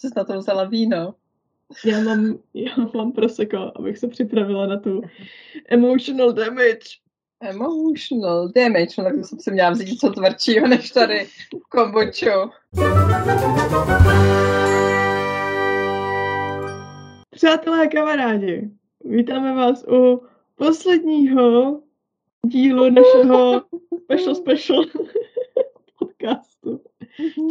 Jsi na to vzala víno. Já mám, já mám proseko, abych se připravila na tu emotional damage. Emotional damage, no tak to jsem si měla vzít něco tvrdšího než tady kombuču. Přátelé a kamarádi, vítáme vás u posledního dílu našeho special special podcastu.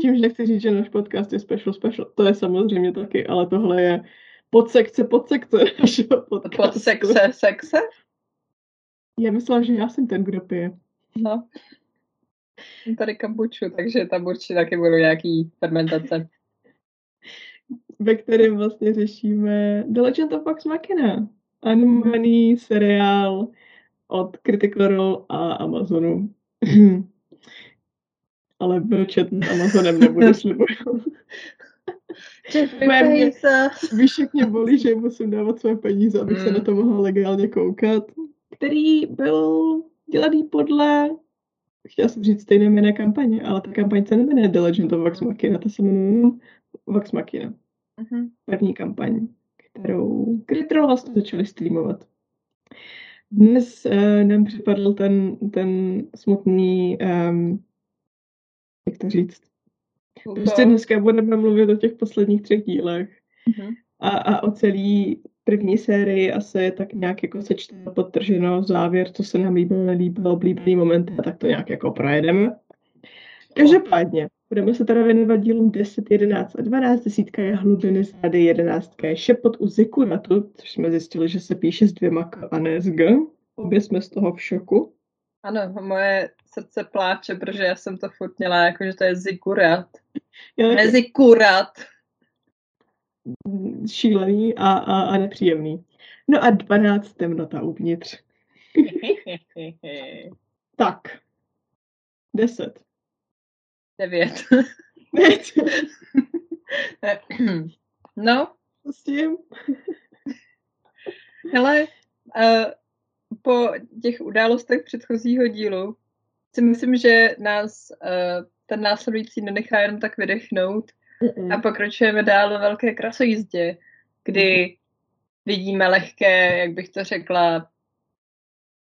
Tím, že nechci říct, že náš podcast je special special, to je samozřejmě taky, ale tohle je podsekce podsekce našeho podcastu. Podsekce sekce? Já myslela, že já jsem ten, kdo pije. No. Tady kombuču, takže tam určitě taky budou nějaký fermentace. ve kterém vlastně řešíme The Legend of Vox Machina. Animovaný seriál od Critical Role a Amazonu. Ale bročet nad Amazonem nebudu. Moje mě- mě bolí, že musím dávat své peníze, abych se Mm. na to mohla legálně koukat. Který byl dělaný podle, chtěla jsem říct stejné jméno kampaně, ale ta kampaň se nemenuje The Legend of Vox Machina, ta se jmenuje Vox Machina Mhm. první kampaň, kterou, kterou vlastně začali streamovat. Dnes uh, nám připadl ten, ten smutný, um, jak to říct, prostě dneska budeme mluvit o těch posledních třech dílech Mhm. a, a o celý první sérii asi tak nějak jako sečteno, podtrženo, závěr, co se nám líbilo, nelíbilo, oblíbený momenty a tak to nějak jako projedeme. Každopádně, budeme se teda věnovat dílům 10, 11 a 12. Desítka je hlubiny zády, 11 je šepot u Zikuratu, což jsme zjistili, že se píše s dvěma k a ne s g. Obě jsme z toho v šoku. Ano, moje srdce pláče, protože já jsem to furt měla jako, že to je zikurat. Já Ne zikurat. šílený a, a, a nepříjemný. No a 12 temnota uvnitř. Tak. 10. Devět. no, Co s tím? hele, uh, po těch událostech předchozího dílu si myslím, že nás uh, ten následující nenechá jenom tak vydechnout a pokračujeme dál ve velké krasojízdě, kdy vidíme lehké, jak bych to řekla,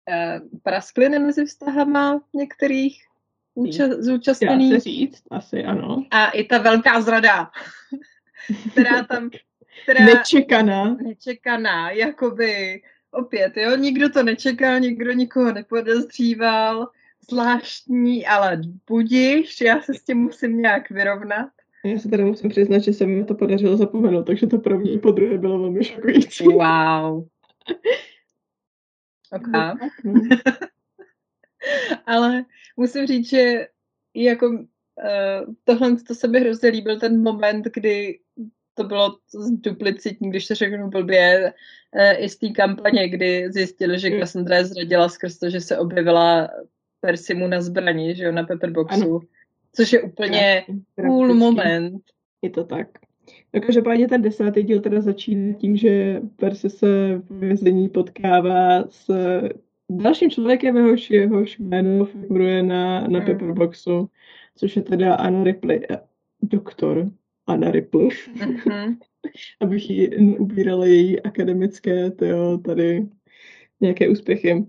eh, praskliny mezi vztahama některých úča- Dá zúčastněných. se říct, asi ano. A i ta velká zrada, která tam, která Nečekaná. nečekaná, jakoby opět, jo, nikdo to nečekal, nikdo nikoho nepodezříval, zvláštní, ale budiš, já se s tím musím nějak vyrovnat. Já se teda musím přiznat, že se mi to podařilo zapomenout, takže to první i po druhé bylo velmi šokující. Wow. Ok. No. Ale musím říct, že jako uh, tohle to se mi hrozně líbil ten moment, kdy to bylo duplicitní, když to řeknu blbě, uh, i z té kampaně, kdy zjistili, že Mm. Cassandra je zradila skrz to, že se objevila Persimu na zbrani, že jo, na Pepperboxu. Ano. Což je úplně cool moment. Je to tak. No každopádně ten desátý díl teda začíná tím, že Percy se v vězení potkává s dalším člověkem, jehož, jehož jméno figuruje na, na Mm. Pepperboxu, což je teda Anna Ripley, eh, doktor Anna Ripley, Mhm. abych jí ubírala její akademické tyjo, tady nějaké úspěchy.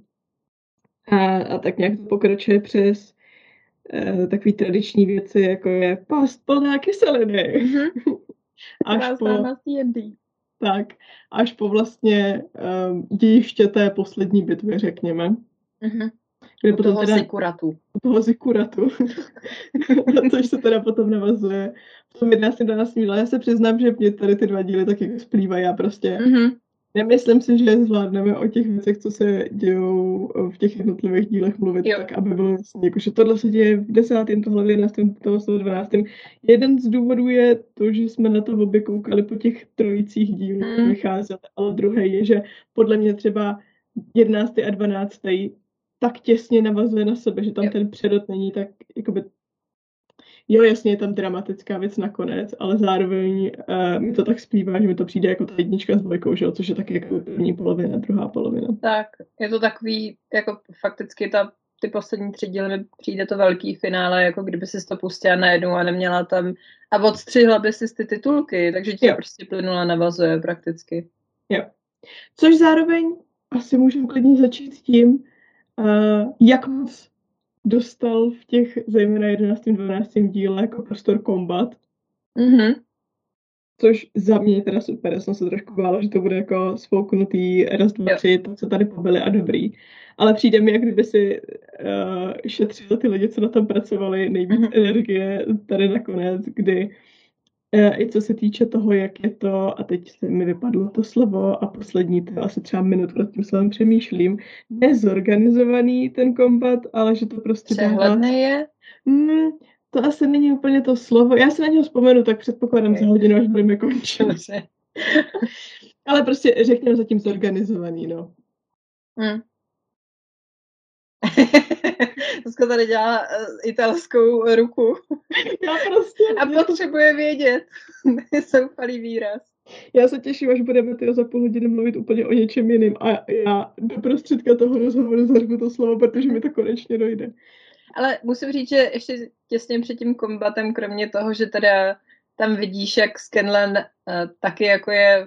A, a tak nějak to pokračuje přes eh, takový tradiční věci, jako je past plná kyseliny. Mhm. Až po, tak, až po vlastně um, dějiště té poslední bitvy, řekněme. Mhm. Kde U potom toho teda, Zikuratu. u toho Zikuratu, což se teda potom navazuje v tom 11. 12. díle. Já se přiznám, že mě tady ty dva díly tak jako splývají. Já prostě Mhm. Nemyslím si, že zvládneme o těch věcech, co se dějou v těch jednotlivých dílech mluvit, Jo. tak aby bylo jasně, jako, že tohle se děje v desátém, tohle v jedenáctém, tohle v dvanáctém. Jeden z důvodů je to, že jsme na to obě koukali po těch trojicích dílů, Mm. vycházeli, ale druhý je, že podle mě třeba jedenáctý a dvanáctý tak těsně navazuje na sebe, že tam Jo. ten předot není tak, jakoby, jo, jasně je tam dramatická věc nakonec, ale zároveň uh, mi to tak zpívá, že mi to přijde jako ta jednička s dvojkou, že jo, což je taky jako první polovina, druhá polovina. Tak, je to takový, jako fakticky ta ty poslední tři díly mi přijde to velký finále, jako kdyby si to pustila najednou a neměla tam a odstřihla by si ty titulky, takže ti prostě plynula navazuje prakticky. Jo. Což zároveň asi můžeme klidně začít tím, uh, jak moc dostal v těch zejména 11. 12. díle jako prostor kombat. Mm-hmm. Což za mě je teda super, já jsem se trošku bála, že to bude jako spouknutý raz, dva, tři, to, co tady pobili a dobrý. Ale přijde mi, jak kdyby si uh, šetřili ty lidi, co na tom pracovali, nejvíc mm-hmm. energie tady nakonec, kdy uh, i co se týče toho, jak je to, a teď se mi vypadlo to slovo a poslední, to asi třeba minut nad tím slovem přemýšlím, nezorganizovaný ten kombat, ale že to prostě Přehledné je? Mm, to asi není úplně to slovo. Já si na něho vzpomenu, tak předpokládám okay. za hodinu, až budeme končit. Ale prostě řekněme zatím zorganizovaný, no. Hmm. Zuzka tady dělá uh, italskou ruku. Já prostě... A potřebuje to... vědět. Zoufalý výraz. Já se těším, až budeme tyjo za půl hodiny mluvit úplně o něčem jiným a já do prostředka toho rozhovoru zařvu to slovo, protože mi to konečně dojde. Ale musím říct, že ještě těsně před tím kombatem, kromě toho, že teda tam vidíš, jak Scanlan uh, taky jako je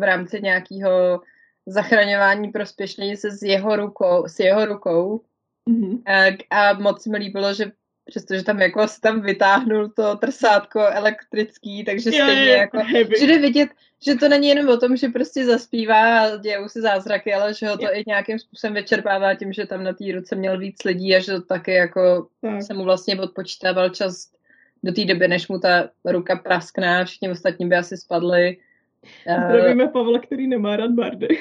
v rámci nějakého zachraňování prospěšný se s jeho rukou, s jeho rukou. Mm-hmm. A, a moc mi líbilo, že přestože tam jako se tam vytáhnul to trsátko elektrický, takže je, stejně je, jako, heavy. že jde vidět, že to není jenom o tom, že prostě zaspívá a dějou si zázraky, ale že ho to je. i nějakým způsobem vyčerpává tím, že tam na té ruce měl víc lidí a že to taky jako tak. se mu vlastně odpočítával čas do té doby, než mu ta ruka praskne a všichni ostatní by asi spadli. Zdravíme Pavla, který nemá rád bardy.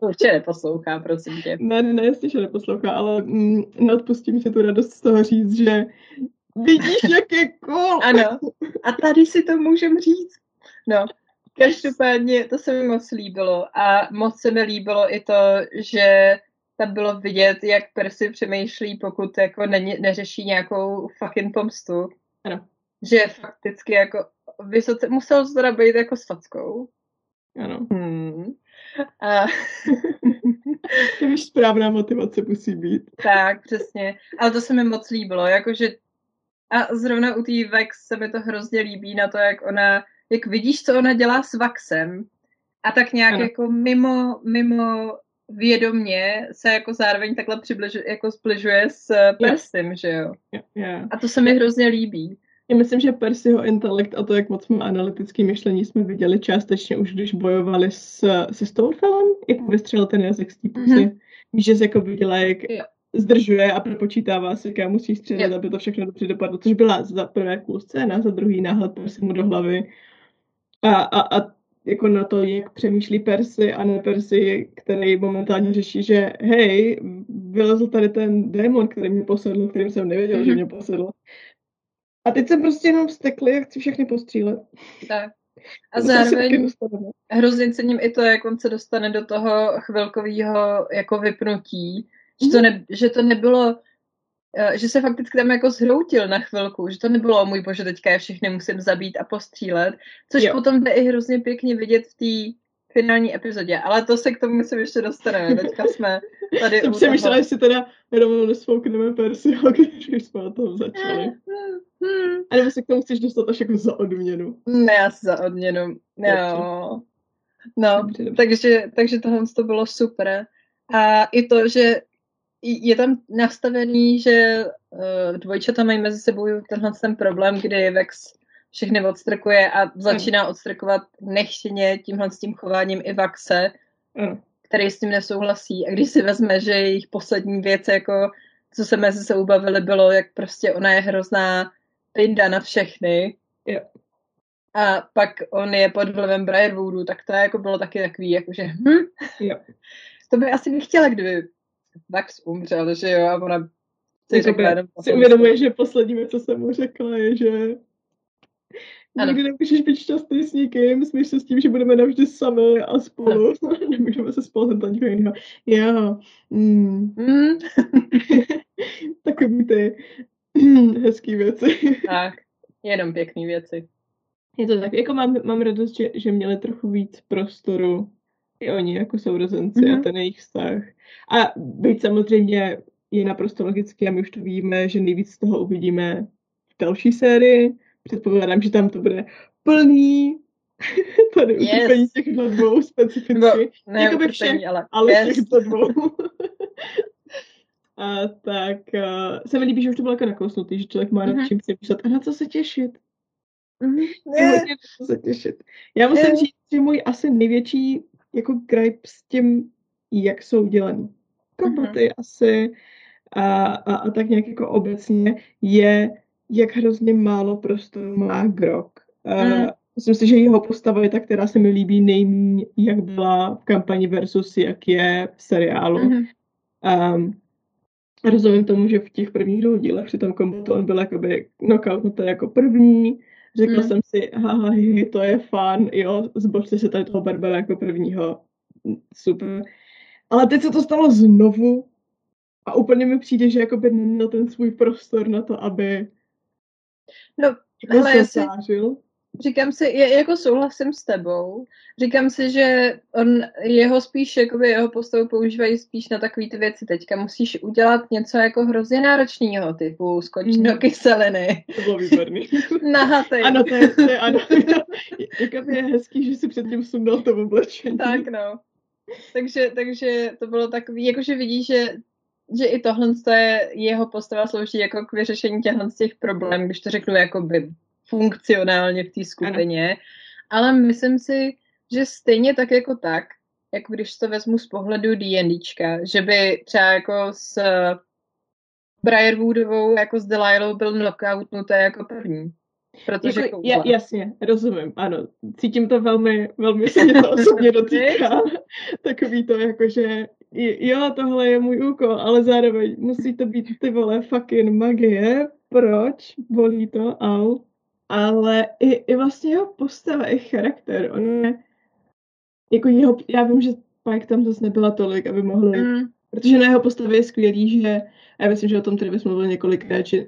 Určitě neposlouchá, prosím tě. Ne, ne, jasně, že neposlouchá, ale mm, neodpustím si tu radost z toho říct, že vidíš, jak je cool. Ano, a tady si to můžem říct. No, každopádně to se mi moc líbilo a moc se mi líbilo i to, že tam bylo vidět, jak Percy přemýšlí, pokud jako ne, neřeší nějakou fucking pomstu. Ano. Že fakticky jako vysoce, musel to teda být jako s fackou. Ano. Hmm. A... to už správná motivace musí být. Tak, přesně. Ale to se mi moc líbilo, jakože a zrovna u té Vex se mi to hrozně líbí na to, jak ona, jak vidíš, co ona dělá s Vaxem a tak nějak ano. jako mimo, mimo vědomně se jako zároveň takhle přibližuje, jako zbližuje s Persim, že jo? Yeah, yeah. A to se mi hrozně líbí. Já myslím, že Percyho intelekt a to, jak moc má analytický myšlení, jsme viděli částečně už, když bojovali s, se Stonefellem, jak vystřelil ten jazyk z té pusy. Mm-hmm. Že se jako viděla, jak yeah. zdržuje a propočítává si, jak musí střílet, aby to všechno dobře dopadlo, což byla za prvé cool scéna, za druhý náhled Percy mu do hlavy. A, a, a jako na to, jak přemýšlí Percy a ne Percy, který momentálně řeší, že hej, vylezl tady ten démon, který mě posedl, kterým jsem nevěděl, mm-hmm. že mhm. mě posedl. A teď jsem prostě jenom stekli a chci všechny postřílet. Tak. A zároveň hrozně cením i to, jak on se dostane do toho chvilkového jako vypnutí, že to, mhm. ne, že to nebylo, eh, že se fakticky tam jako zhroutil na chvilku, že to nebylo, můj bože, teďka je všechny musím zabít a postřílet, což jo. potom jde i hrozně pěkně vidět v té finální epizodě, ale to se k tomu myslím ještě dostaneme. Teďka jsme tady Jsem přemýšlela, jestli teda rovnou nesfoukneme Persiho, když už jsme o tom začali. Hmm. A nebo se k tomu chceš dostat až jako za odměnu? Ne, asi za odměnu. No. No, dobře, dobře. takže, takže tohle to bylo super. A i to, že je tam nastavený, že uh, dvojčata mají mezi sebou tenhle ten problém, kdy Vex všechny odstrkuje a začíná odstrkovat nechtěně tímhle s tím chováním i Vaxe, mm. který s tím nesouhlasí. A když si vezme, že jejich poslední věc, jako co se mezi sebou bavili, bylo, jak prostě ona je hrozná pinda na všechny. Jo. A pak on je pod vlivem Briarwoodu, tak to jako bylo taky takový, jakože hm? Jo. To by asi nechtěla, kdyby Vax umřel, že jo, a ona si řekla si uvědomuje, že poslední co jsem mu řekla, je, že ano. Nikdy nemůžeš být šťastný s nikým, smíš se s tím, že budeme navždy sami a spolu. Nemůžeme se spolu za nikdo jiného. Jo. Mm. Mm. Takový ty hezký věci. Tak, jenom pěkný věci. Je to tak, jako mám, mám radost, že, že měli trochu víc prostoru i oni jako sourozenci mm-hmm. a ten jejich vztah. A byť samozřejmě je naprosto logické a my už to víme, že nejvíc z toho uvidíme v další sérii. Předpokládám, že tam to bude plný tady yes. utrpení těch dvou specificky. No, ne Jakoby všech, ale, ale yes. těch dvou. a tak uh, se mi líbí, že už to bylo jako nakousnutý, že člověk má nad mm-hmm. čím myslet a na co se těšit. Mm-hmm. Yeah. Na co se těšit. Já musím yeah. říct, že můj asi největší jako gripe s tím, jak jsou dělaný kombaty mm-hmm. asi a, a, a tak nějak jako obecně je, jak hrozně málo prostoru má Grok. Mm. Myslím si, že jeho postava je ta, která se mi líbí nejméně, jak byla v kampani versus jak je v seriálu. Mm-hmm. Um, rozumím tomu, že v těch prvních dvou dílech při tom kombatu on byl jakoby knockout jako první. Řekla mm. jsem si, haha, to je fun, jo, zbožte se tady toho Barbara jako prvního. Super. Ale teď se to stalo znovu a úplně mi přijde, že jakoby neměl ten svůj prostor na to, aby No, jako hele, si, říkám si, jako souhlasím s tebou, říkám si, že on jeho spíš, jakoby jeho postavu používají spíš na takové ty věci. Teďka musíš udělat něco jako hrozně náročného typu skoč mm. do kyseliny. To bylo výborný. Nahatej. Ano, to je, to je, ano. Jakoby je hezký, že si předtím sundal to oblečení. Tak no. Takže, takže to bylo takový, jakože vidíš, že že i tohle je jeho postava slouží jako k vyřešení těchto z těch problémů, když to řeknu jako by funkcionálně v té skupině. Ano. Ale myslím si, že stejně tak jako tak, jako když to vezmu z pohledu D&Dčka, že by třeba jako s Briarwoodovou jako s Delilou byl knockoutnutý jako první. Protože jako, ja, jasně, rozumím, ano. Cítím to velmi, velmi se mě to osobně dotýká. Takový to jako, že jo, tohle je můj úkol, ale zároveň musí to být ty vole fucking magie. Proč? Bolí to, au. Ale i, i vlastně jeho postava, i charakter, on je, jako jeho, já vím, že Pike tam zase nebyla tolik, aby mohli, mm. protože na jeho postavě je skvělý, že, já myslím, že o tom tady bychom mluvili několikrát, že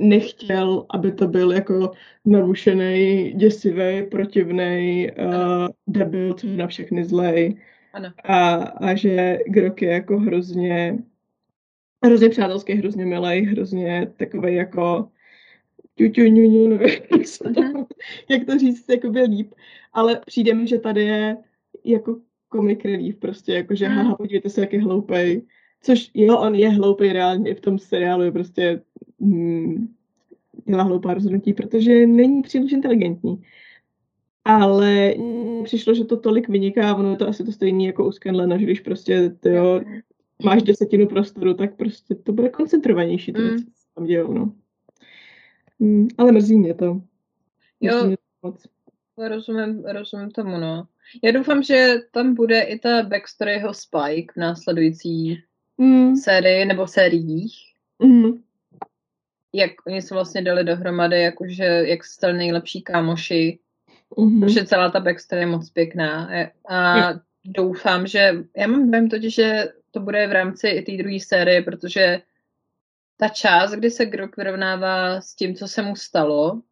nechtěl, aby to byl jako narušený, děsivý, protivný uh, debil, co je na všechny zlej. Ano. A, a že Grok je jako hrozně hrozně přátelský, hrozně milý, hrozně takový jako ťu, ňu, ňu, nevím, uh-huh. jak to říct jakoby líp, ale přijde mi, že tady je jako comic relief, prostě jako, že uh-huh. haha, podívejte se, jak je hloupej, což jo, on je hloupej reálně, i v tom seriálu je prostě hmm, dělá hloupá rozhodnutí, protože není příliš inteligentní. Ale přišlo, že to tolik vyniká, ono je to asi to stejné jako u Scanlana, že když prostě tyjo, máš desetinu prostoru, tak prostě to bude koncentrovanější, to mm. tam dějou, no. Mm, ale mrzí mě to. Mrzí jo, mě to moc. Rozumím, rozumím tomu, no. Já doufám, že tam bude i ta backstoryho Spike v následující mm. sérii nebo sériích. Mm jak oni se vlastně dali dohromady, jakože jak se stali nejlepší kámoši. Mm-hmm. Protože celá ta backstory je moc pěkná. A mm. doufám, že já mám dojem totiž, že to bude v rámci i té druhé série, protože ta část, kdy se Grok vyrovnává s tím, co se mu stalo,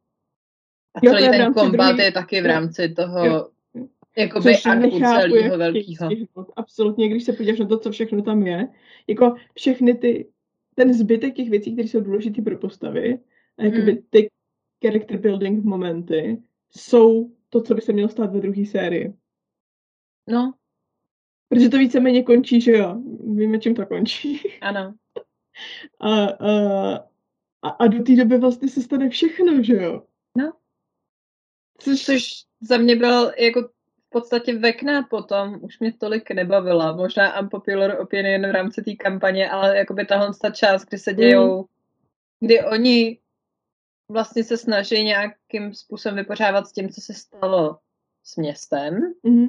a jo, celý ten kombat druhý... je taky v rámci toho jo. jakoby aktu celého velkého. Absolutně, když se podíváš na to, co všechno tam je, jako všechny ty ten zbytek těch věcí, které jsou důležité pro postavy, a jakoby hmm. ty character building momenty, jsou to, co by se mělo stát ve druhé sérii. No. Protože to víceméně končí, že jo? Víme, čím to končí. Ano. A, a, a, a do té doby vlastně se stane všechno, že jo? No. Což, Což za mě byl jako v podstatě vekna potom už mě tolik nebavila. Možná unpopular opinion v rámci té kampaně, ale jakoby tahle ta část, kdy se dějou, mm. kdy oni vlastně se snaží nějakým způsobem vypořádat s tím, co se stalo s městem. Mm.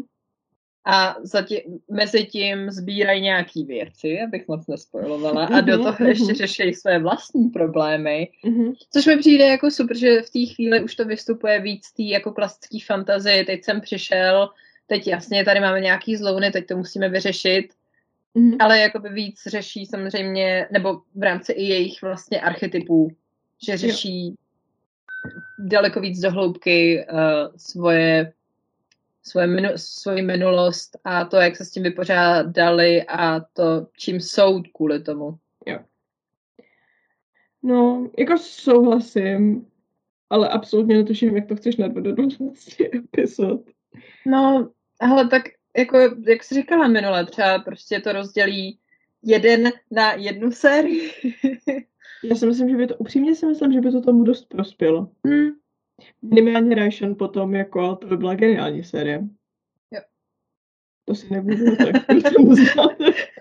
A zatím, mezi tím sbírají nějaký věci, abych moc nespojilovala, a do mhm, toho ještě mhm. řeší své vlastní problémy, mm-hmm. což mi přijde jako super, že v té chvíli už to vystupuje víc té jako klasické fantazie. Teď jsem přišel, teď jasně, tady máme nějaký zlouny, teď to musíme vyřešit, mm-hmm. ale jakoby víc řeší samozřejmě, nebo v rámci i jejich vlastně archetypů, že řeší jo. Daleko víc dohloubky uh, svoje svoje minu, svoji minulost a to, jak se s tím vypořádali a to, čím jsou kvůli tomu. Jo. No, jako souhlasím, ale absolutně netuším, jak to chceš nadvat do 12 epizod. No, ale tak jako, jak jsi říkala minule, třeba prostě to rozdělí jeden na jednu sérii. Já si myslím, že by to, upřímně si myslím, že by to tomu dost prospělo. Hmm. Minimálně Ration potom, jako, to by byla geniální série. Jo. To si nebudu tak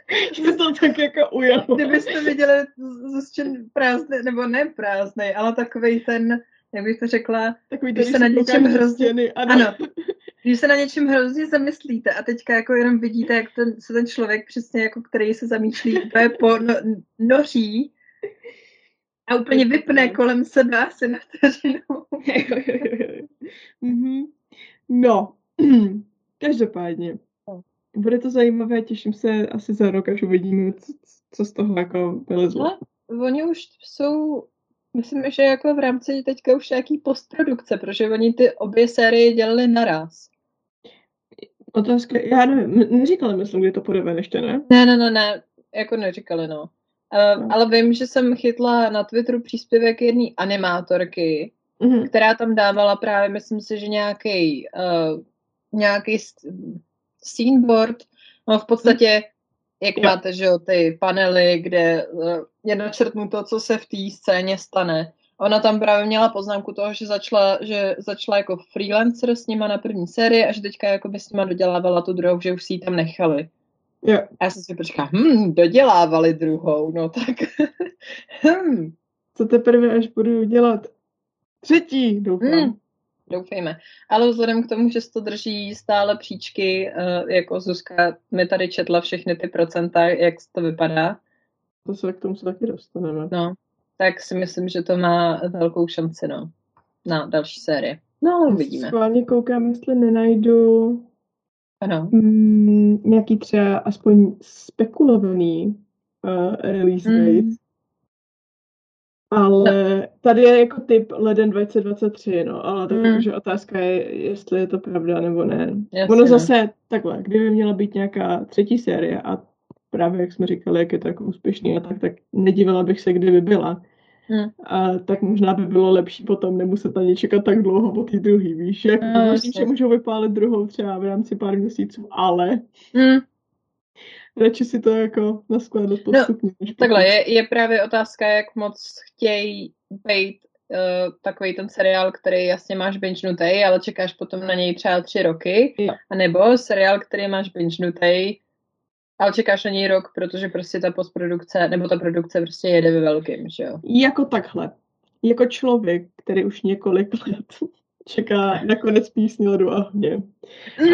že to tak jako ujalo. Kdybyste viděli zůstěn prázdný, nebo ne prázdný, ale takový ten, jak bych to řekla, takový když se na něčem hrozně, ano. ano, když se na něčem hrozně zamyslíte a teďka jako jenom vidíte, jak ten, se ten člověk přesně jako který se zamýšlí, to je po no, noří a úplně vypne kolem sebe asi na vteřinu. Mhm. no, každopádně. Bude to zajímavé, těším se asi za rok, až uvidíme, co, co z toho jako vylezlo. No, oni už jsou, myslím, že jako v rámci teďka už nějaký postprodukce, protože oni ty obě série dělali naraz. Otázka, já nevím, neříkali myslím, kdy to půjde ven ještě, ne? Ne, ne, ne, ne, jako neříkali, no. Uh, no. Ale vím, že jsem chytla na Twitteru příspěvek jedné animátorky, mm-hmm. která tam dávala právě, myslím si, že nějaký uh, nějaký sceneboard, no v podstatě, jak jo. máte, že jo, ty panely, kde uh, je načrtnuto, co se v té scéně stane. Ona tam právě měla poznámku toho, že začala, že začala jako freelancer s nima na první sérii a že teďka jako by s nima dodělávala tu druhou, že už si ji tam nechali. Jo. A já jsem si počkala, hm, dodělávali druhou, no tak hm. Co teprve, až budu dělat třetí, doufám. Hmm, doufejme. Ale vzhledem k tomu, že se to drží stále příčky, uh, jako Zuzka mi tady četla všechny ty procenta, jak to vypadá. To se k tomu se taky dostaneme. No, tak si myslím, že to má velkou šanci, no, na další série. No, uvidíme. Schválně koukám, jestli nenajdu ano. Mm, nějaký třeba aspoň spekulovaný uh, release mm. date. Ale no. tady je jako typ leden 2023, no, ale tak mm. že otázka je, jestli je to pravda nebo ne. Jasně, ono no. zase takhle, kdyby měla být nějaká třetí série a právě jak jsme říkali, jak je to jako úspěšný a tak, tak nedivila bych se, kdyby byla. Hmm. A tak možná by bylo lepší potom nemuset na ně čekat tak dlouho po té druhý, víš, jak no, že můžou vypálit druhou třeba v rámci pár měsíců, ale hmm. radši si to jako naskládat no, postupně. No, takhle, je, je právě otázka, jak moc chtějí být uh, takový ten seriál, který jasně máš binge nutej, ale čekáš potom na něj třeba tři roky, jo. a nebo seriál, který máš binge nutej, ale čekáš na něj rok, protože prostě ta postprodukce, nebo ta produkce prostě jede ve velkým, že jo? Jako takhle. Jako člověk, který už několik let čeká na konec písně Ledu a hně.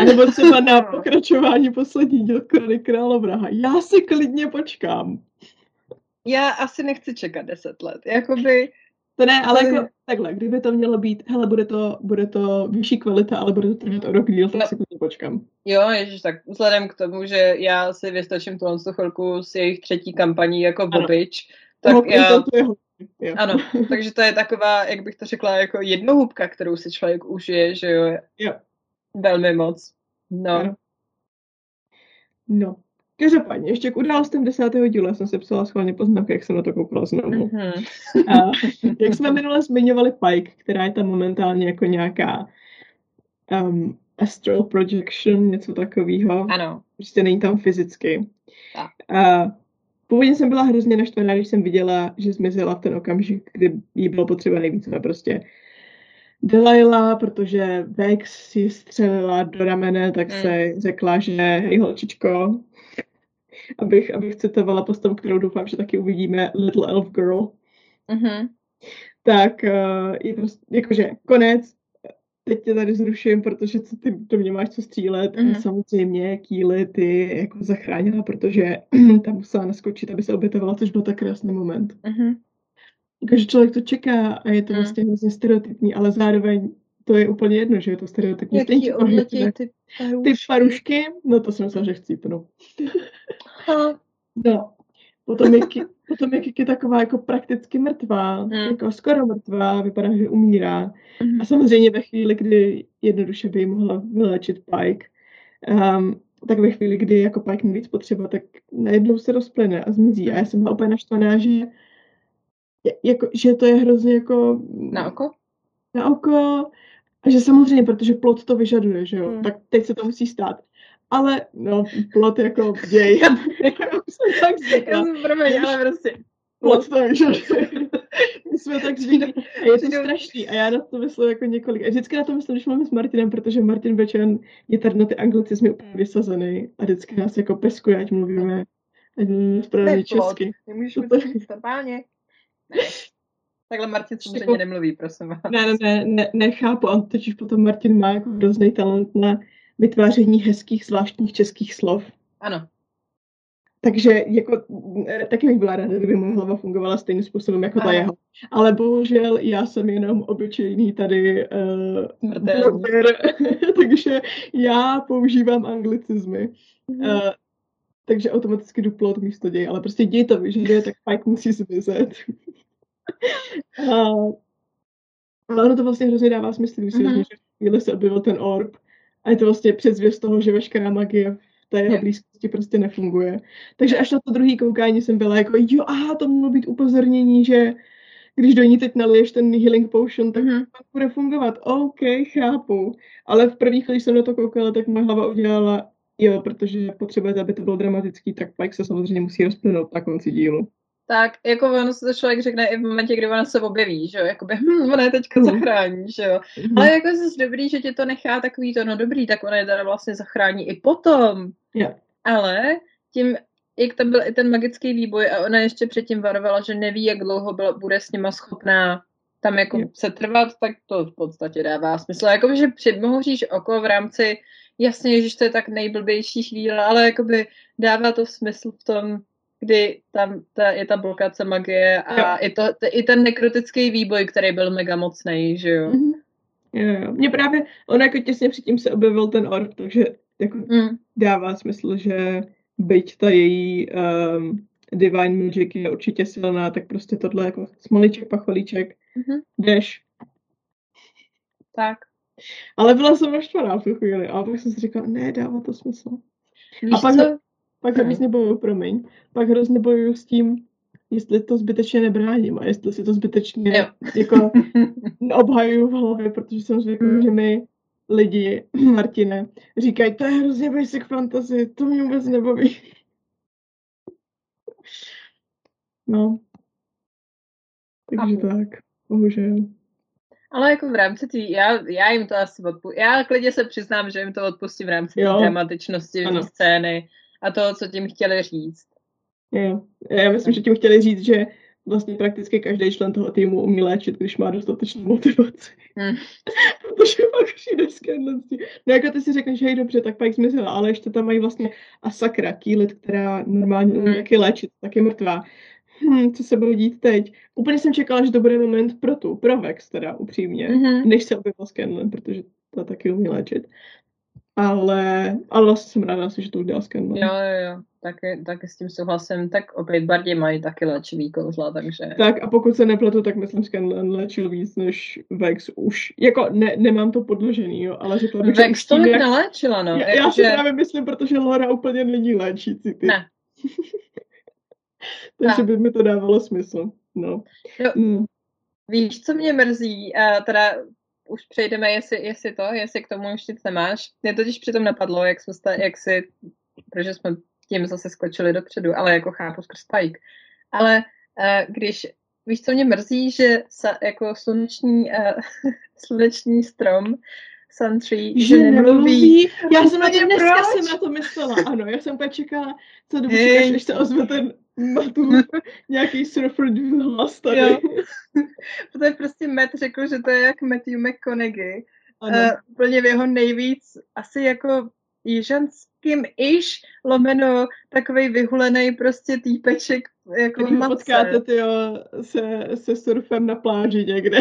A nebo třeba na pokračování poslední díl Krony Královraha. Já si klidně počkám. Já asi nechci čekat deset let. Jakoby to ne, ale jako takhle, kdyby to mělo být, hele, bude to, bude to vyšší kvalita, ale bude to trvat o rok díl, tak no. si to počkám. Jo, ježiš, tak vzhledem k tomu, že já si vystačím tu chvilku s jejich třetí kampaní jako Bobič, tak no, já... To je Jo. Ano, takže to je taková, jak bych to řekla, jako jednohubka, kterou si člověk užije, že jo? Jo. Velmi moc. No. Ano. No. Každopádně, ještě k událostem desátého dílu jsem se psala schválně poznámky, jak jsem na to koukala znovu. Mm-hmm. A, jak jsme minule zmiňovali Pike, která je tam momentálně jako nějaká um, astral projection, něco takového. Ano. Prostě není tam fyzicky. A původně jsem byla hrozně naštvaná, když jsem viděla, že zmizela v ten okamžik, kdy jí bylo potřeba nejvíce prostě Delilah, protože Vex si střelila do ramene, tak mm. se řekla, že hej holčičko, abych, abych citovala postavu, kterou doufám, že taky uvidíme, Little Elf Girl. Mm-hmm. Tak uh, je prostě, jakože konec, teď tě tady zruším, protože co ty do mě máš co střílet. Mm-hmm. Samozřejmě Kýly ty jako zachránila, protože tam musela naskočit, aby se obětovala, což byl tak krásný moment. Mm-hmm. Jakože člověk to čeká a je to mm. vlastně hrozně stereotypní, ale zároveň to je úplně jedno, že je to stereotypní. Jaký odletí ty parušky? Ty parušky? No to jsem myslela, že chci, no. No. Potom je, potom je Kiki taková jako prakticky mrtvá, mm. jako skoro mrtvá, vypadá, že umírá. Mm. A samozřejmě ve chvíli, kdy jednoduše by mohla vylečit Pike, um, tak ve chvíli, kdy jako Pike nejvíc potřeba, tak najednou se rozplyne a zmizí. A já jsem byla úplně naštvaná, že, jako, že to je hrozně jako... Na oko? Na oko. A že samozřejmě, protože plot to vyžaduje, že jo, mm. tak teď se to musí stát ale no, plot jako děj. jsem tak zvykla. Promiň, ale prostě. Plot to víš, my jsme tak zvyklí. A je to strašný. A já na to myslím jako několik. A vždycky na to myslím, když máme s Martinem, protože Martin Bečan je tady na ty anglicizmy úplně vysazený a vždycky nás jako peskuje, ať mluvíme, ať mluvíme správně česky. Nemůžeš to říct normálně. Takhle Martin samozřejmě nemluví, prosím vás. Ne, ne, ne, ne, nechápu. On totiž potom Martin má jako hrozný talent na vytváření hezkých zvláštních českých slov. Ano. Takže jako, taky bych byla ráda, kdyby moje hlava fungovala stejným způsobem jako ta jeho. Ale bohužel já jsem jenom obyčejný tady uh, takže já používám anglicizmy. Mm-hmm. Uh, takže automaticky jdu plot místo děj, ale prostě děj to vyžaduje, tak Pike musí zmizet. uh, ale ono to vlastně hrozně dává smysl, když si mm-hmm. že chvíli se objevil ten orb a je to vlastně předzvěst toho, že veškerá magie v té jeho blízkosti prostě nefunguje. Takže až na to druhý koukání jsem byla jako, jo, aha, to mohlo být upozornění, že když do ní teď naliješ ten healing potion, tak mm-hmm. to bude fungovat. OK, chápu. Ale v první chvíli, když jsem na to koukala, tak moje hlava udělala, jo, protože potřebujete, aby to bylo dramatický, tak Pike se samozřejmě musí rozplynout na konci dílu tak jako ono se to člověk řekne i v momentě, kdy ona se objeví, že jo, jakoby, hm, ona je teďka mm. zachrání, že jo. Mm. Ale jako jsi dobrý, že tě to nechá takový to, no dobrý, tak ona je teda vlastně zachrání i potom. Yeah. Ale tím, jak tam byl i ten magický výboj a ona ještě předtím varovala, že neví, jak dlouho byla, bude s nima schopná tam jako se trvat, tak to v podstatě dává smysl. Jako, že předmohříš oko v rámci, jasně, že to je tak nejblbější chvíle, ale jakoby dává to smysl v tom, kdy tam ta, je ta blokace magie a i, to, i ten nekrotický výboj, který byl mega mocný, že jo. Mm-hmm. Jo, jo. Mně právě, on jako těsně předtím se objevil ten orb, takže jako mm. dává smysl, že byť ta její um, divine magic je určitě silná, tak prostě tohle jako smoliček, pacholíček, mm-hmm. jdeš. Tak. Ale byla jsem naštvaná v tu chvíli a pak jsem si říkala, ne, dává to smysl. Víš a pak, co? Pak hrozně bojuju, promiň, pak hrozně bojuju s tím, jestli to zbytečně nebráním a jestli si to zbytečně jo. jako obhajuju v hlavě, protože jsem zvyklý, mm. že mi lidi, Martine, říkají, to je hrozně basic fantasy, to mě vůbec nebaví. No. Takže tak, bohužel. Ale jako v rámci tý, já, já jim to asi odpustím. Já klidně se přiznám, že jim to odpustím v rámci dramatičnosti scény a toho, co tím chtěli říct. Jo. Já myslím, že tím chtěli říct, že vlastně prakticky každý člen toho týmu umí léčit, když má dostatečnou motivaci. Hmm. Protože pak přijde z No jako ty si řekneš, že hej, dobře, tak pak zmizela, ale ještě tam mají vlastně a sakra, Kýlit, která normálně umí hmm. taky léčit, tak je mrtvá. Hm, co se bude dít teď? Úplně jsem čekala, že to bude moment pro tu, pro Vex teda, upřímně, mm-hmm. než se objevil Scanlan, protože to taky umí léčit. Ale, ale vlastně jsem ráda že to udělal Scanlan. Jo, jo, jo. Taky, taky s tím souhlasím. Tak opět Bardě mají taky léčivý kouzla, takže... Tak a pokud se nepletu, tak myslím, že Scanlan léčil víc než Vex už. Jako ne, nemám to podložený, jo, ale řekla bych, Vex to jak... neléčila, no. Já, já si že... právě myslím, protože Laura úplně není léčící. Ty. Ne. takže by mi to dávalo smysl. No. Jo. Mm. Víš, co mě mrzí? Uh, teda už přejdeme, jestli, jestli to, jestli k tomu ještě nemáš. Mě totiž přitom napadlo, jak, jsme sta, jak si, protože jsme tím zase skočili dopředu, ale jako chápu skrz Pike. Ale uh, když, víš, co mě mrzí, že sa, jako sluneční, uh, sluneční strom Sun Tree, že, že nemluví. Já jsem na to dneska proč? jsem na to myslela, ano, já jsem úplně čekala, co dobu než se ozve ten Matu, nějaký surfer hlas tady. Jo. Protože prostě Matt řekl, že to je jak Matthew McConaughey. Ano. Uh, úplně v jeho nejvíc asi jako jižanským iž lomeno takovej vyhulený prostě týpeček jako Když matce. potkáte tyjo, se, se surfem na pláži někde.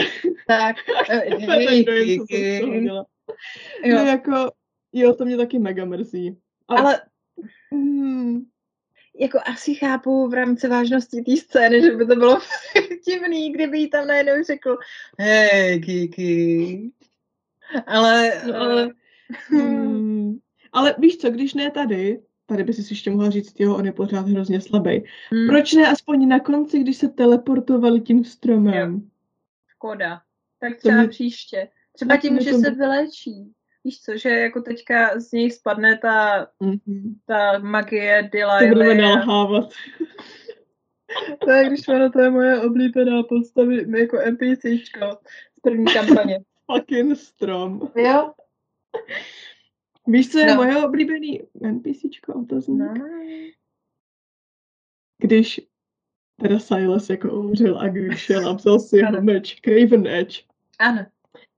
Tak. Uh, jo. No jako, jo, to mě taky mega mrzí. Ale, Ale hmm, jako asi chápu v rámci vážnosti té scény, že by to bylo divný, kdyby jí tam najednou řekl hej, Kiki. Ale, no, ale... Hmm. ale víš co, když ne tady, tady by si ještě mohla říct, jo, on je pořád hrozně slabý. Hmm. Proč ne aspoň na konci, když se teleportovali tím stromem? Jo. Škoda. Tak třeba mě... příště. Třeba tím, že se vylečí. Víš co, že jako teďka z něj spadne ta, mm-hmm. ta magie Delilah. To budeme nalhávat. tak když ono, to je moje oblíbená postavy jako NPCčko z první kampaně. Fucking strom. Jo? Víš, co je no. moje oblíbený NPCčko? To zná. No. Když teda Silas jako umřel a když šel a vzal si jeho meč Craven Edge. Ano.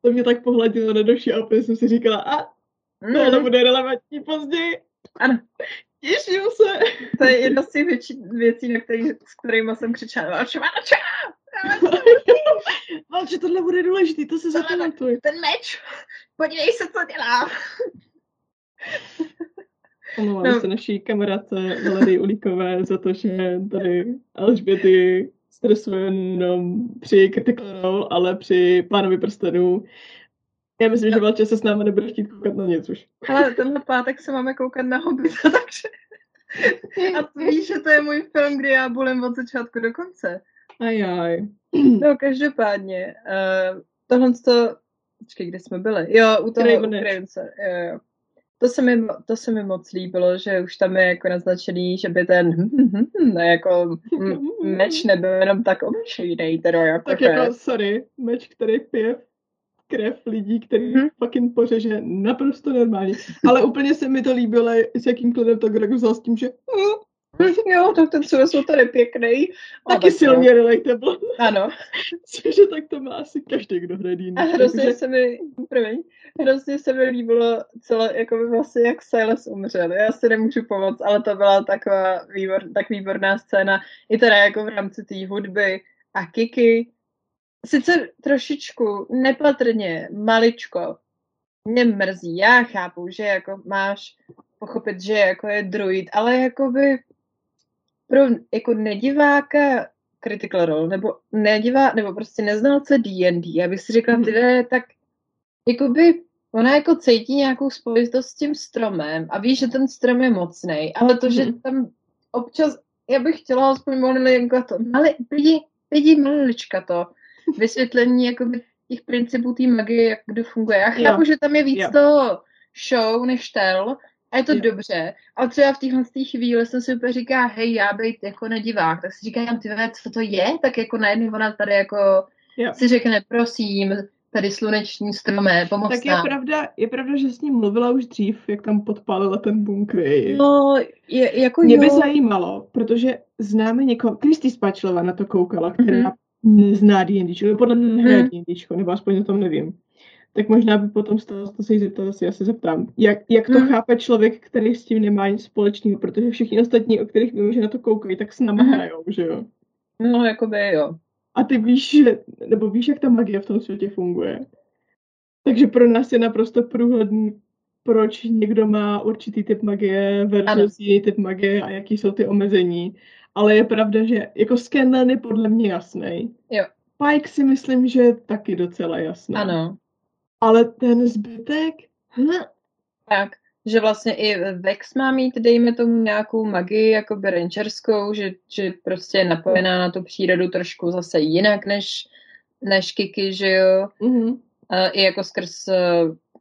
To mě tak pohladilo na duši a opět jsem si říkala, a tohle mm. bude relevantní později. Ano. Těším se. To je jedna z těch věcí, věcí na který, s kterými jsem křičela. Valče, Valče! Valče, tohle bude důležitý, to se zapamatuj. Ten meč, podívej se, co dělá. Omlouvám no. se naší kamarádce Valerii Ulíkové za to, že tady Alžběty stresuje jenom při Critical Role, ale při Pánovi prstenů já myslím, že Valče se s námi nebude chtít koukat na nic už. Ale tenhle pátek se máme koukat na Hobbita, takže... A víš, že to je můj film, kdy já bulím od začátku do konce. Ajaj. No, každopádně. Uh, tohle to... Počkej, kde jsme byli? Jo, u toho Ukrajince. Jo, jo. To se, mi, to se mi moc líbilo, že už tam je jako naznačený, že by ten hm, hm, hm, jako meč nebyl jenom tak obyčejný. Teda jako tak jako, sorry, meč, který pije krev lidí, který hmm. fucking pořeže naprosto normálně. Ale úplně se mi to líbilo, s jakým klidem to Greg vzal s tím, že jo, tak ten jsou tady pěkný. Taky silně relatable. Ano. Cože tak to má asi každý, kdo hraje A hrozně takže... se mi, první, hrozně se mi líbilo celé, jako by vlastně jak Silas umřel. Já si nemůžu pomoct, ale to byla taková výbor, tak výborná scéna. I teda jako v rámci té hudby a Kiki, sice trošičku nepatrně, maličko, mě mrzí. Já chápu, že jako máš pochopit, že jako je druid, ale jako by pro jako nediváka Critical Role, nebo nedivá, nebo prostě neznalce D&D, já bych si řekla, ty hmm. tak jakoby ona jako cítí nějakou spojitost s tím stromem a ví, že ten strom je mocný, ale to, že hmm. tam občas, já bych chtěla aspoň malinko to, mali, lidi, lidi malička to, vysvětlení jakoby těch principů té magie, jak kdo funguje. Já chápu, jo. že tam je víc jo. toho show než tel, a je to jo. dobře. A třeba v téhle chvíli jsem si úplně říká, hej, já být jako nedivák, tak si říkám, ty co to je? Tak jako najednou ona tady jako jo. si řekne, prosím, tady sluneční stromé, pomoc Tak je pravda, je pravda, že s ním mluvila už dřív, jak tam podpálila ten bunkr. No, je, jako Mě jo. by zajímalo, protože známe někoho, Kristý Spačlova na to koukala, která mm-hmm zná D&D, podle mě hmm. D&D, nebo aspoň o tom nevím. Tak možná by potom stalo, to se jí zeptat, asi já se zeptám. Jak, jak to hmm. chápe člověk, který s tím nemá nic společného, protože všichni ostatní, o kterých vím, že na to koukají, tak s náma hmm. hrajou, že jo? No, jakoby jo. A ty víš, že, nebo víš, jak ta magie v tom světě funguje. Takže pro nás je naprosto průhledný, proč někdo má určitý typ magie versus jiný typ magie a jaký jsou ty omezení ale je pravda, že jako Scanlan je podle mě jasný. Jo. Pike si myslím, že je taky docela jasný. Ano. Ale ten zbytek... Hm. Tak, že vlastně i Vex má mít, dejme tomu, nějakou magii, jako rangerskou, že, že prostě je napojená na tu přírodu trošku zase jinak než, než Kiki, že jo. Mm-hmm. I jako skrz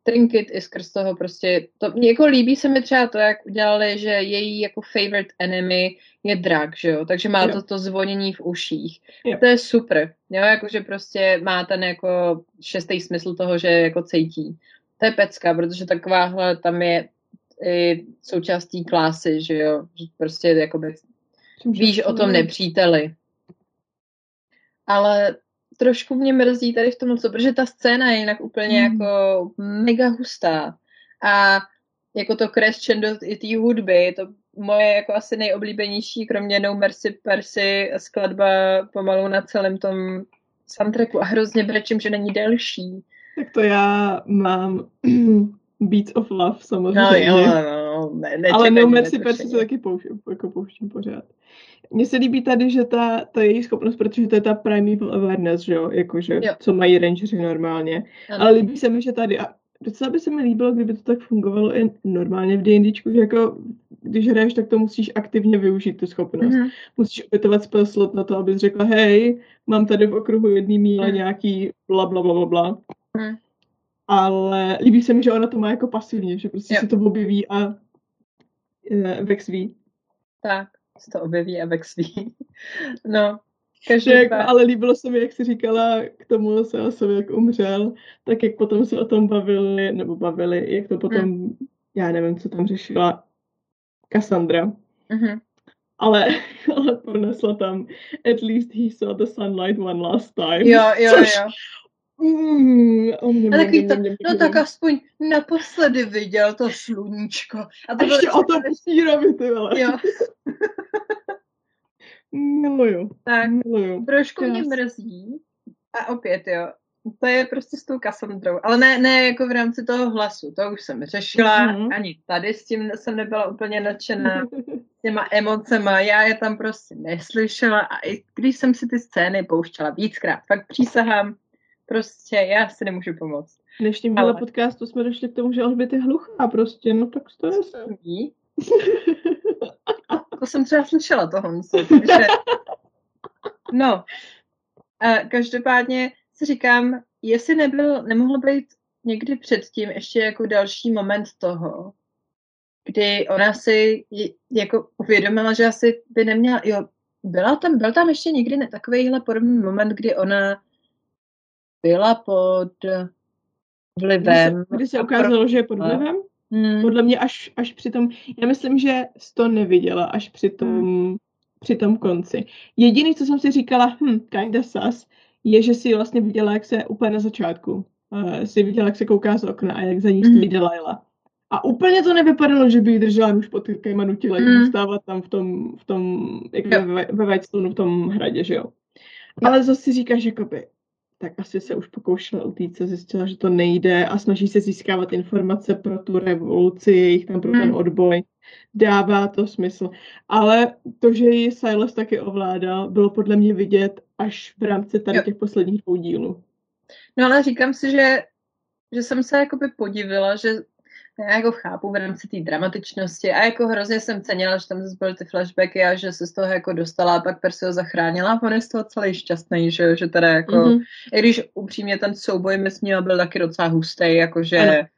trinket i skrz toho prostě, to, jako líbí se mi třeba to, jak udělali, že její jako favorite enemy je drak, že jo, takže má jo. to, to zvonění v uších. Jo. To je super, jo, jakože prostě má ten jako šestý smysl toho, že jako cítí. To je pecka, protože takováhle tam je i součástí klásy, že jo, že prostě jakoby víš o tom nepříteli. Ale trošku mě mrzí tady v tom, co, protože ta scéna je jinak úplně mm. jako mega hustá. A jako to crescendo i té hudby, to moje jako asi nejoblíbenější, kromě No Mercy Percy, skladba pomalu na celém tom soundtracku a hrozně brečím, že není delší. Tak to já mám Beats of Love samozřejmě. No, jo, no, ne, ne Ale No Mercy Percy se taky pouštím, jako pouštím pořád. Mně se líbí tady, že ta, ta její schopnost, protože to je ta primeval awareness, že jo, jakože, jo. co mají rangeři normálně. Ano. Ale líbí se mi, že tady, a docela by se mi líbilo, kdyby to tak fungovalo i normálně v D&Dčku, že jako když hraješ, tak to musíš aktivně využít tu schopnost. Mm-hmm. Musíš opětovat spell slot na to, abys řekla, hej, mám tady v okruhu jedný míle mm. nějaký bla bla bla bla bla. Mm. Ale líbí se mi, že ona to má jako pasivně, že prostě jo. se to objeví a Vex ví. Tak, se to objeví a Vex ví. no, Každopád... Jako, ale líbilo se mi, jak jsi říkala k tomu se osobi, jak umřel, tak jak potom se o tom bavili, nebo bavili, jak to potom, hmm. já nevím, co tam řešila Cassandra. Mm-hmm. Ale, ale pronesla tam at least he saw the sunlight one last time. Jo, jo, což, jo. Mm, a takový to, no tak aspoň naposledy viděl to sluníčko. A to ještě o tom štírovi, ty vole. Jo. Miluju. Tak, Miluju. trošku mě mrzí. A opět, jo, to je prostě s tou Cassandrou. Ale ne, ne jako v rámci toho hlasu, to už jsem řešila, mm-hmm. ani tady s tím jsem nebyla úplně nadšená, s těma emocema, já je tam prostě neslyšela a i když jsem si ty scény pouštěla víckrát, fakt přísahám, prostě já si nemůžu pomoct. V dnešním Ale... podcastu jsme došli k tomu, že Alžbět je hluchá prostě, no tak to je to jsem třeba slyšela to Honzo, takže... No, a každopádně si říkám, jestli nebyl, nemohl být někdy předtím ještě jako další moment toho, kdy ona si jako uvědomila, že asi by neměla, jo, byla tam, byl tam ještě někdy ne, takovýhle podobný moment, kdy ona byla pod vlivem. Kdy se, se ukázalo, že je pod vlivem? Hmm. Podle mě až, až při tom, já myslím, že jsi to neviděla až při tom, hmm. při tom konci. Jediný, co jsem si říkala, hm, kinda sus, je, že si vlastně viděla, jak se úplně na začátku, uh, si viděla, jak se kouká z okna a jak za ní stojí mm. Delilah. A úplně to nevypadalo, že by jí držela už pod krkem nutila mm. stávat tam v tom, v tom jak ve, ve Whitestone, v tom hradě, že jo. Ale zase si říkáš, jakoby, tak asi se už pokoušela utíct a zjistila, že to nejde a snaží se získávat informace pro tu revoluci, jejich tam pro ten hmm. odboj. Dává to smysl. Ale to, že ji Silas taky ovládal, bylo podle mě vidět až v rámci tady těch posledních dvou dílů. No ale říkám si, že, že jsem se jakoby podivila, že já jako chápu v rámci té dramatičnosti a jako hrozně jsem cenila, že tam zase byly ty flashbacky a že se z toho jako dostala a pak Percy ho zachránila a on je z toho celý šťastný, že, že teda jako, mm-hmm. i když upřímně ten souboj mezi nimi byl taky docela hustý, jakože ano.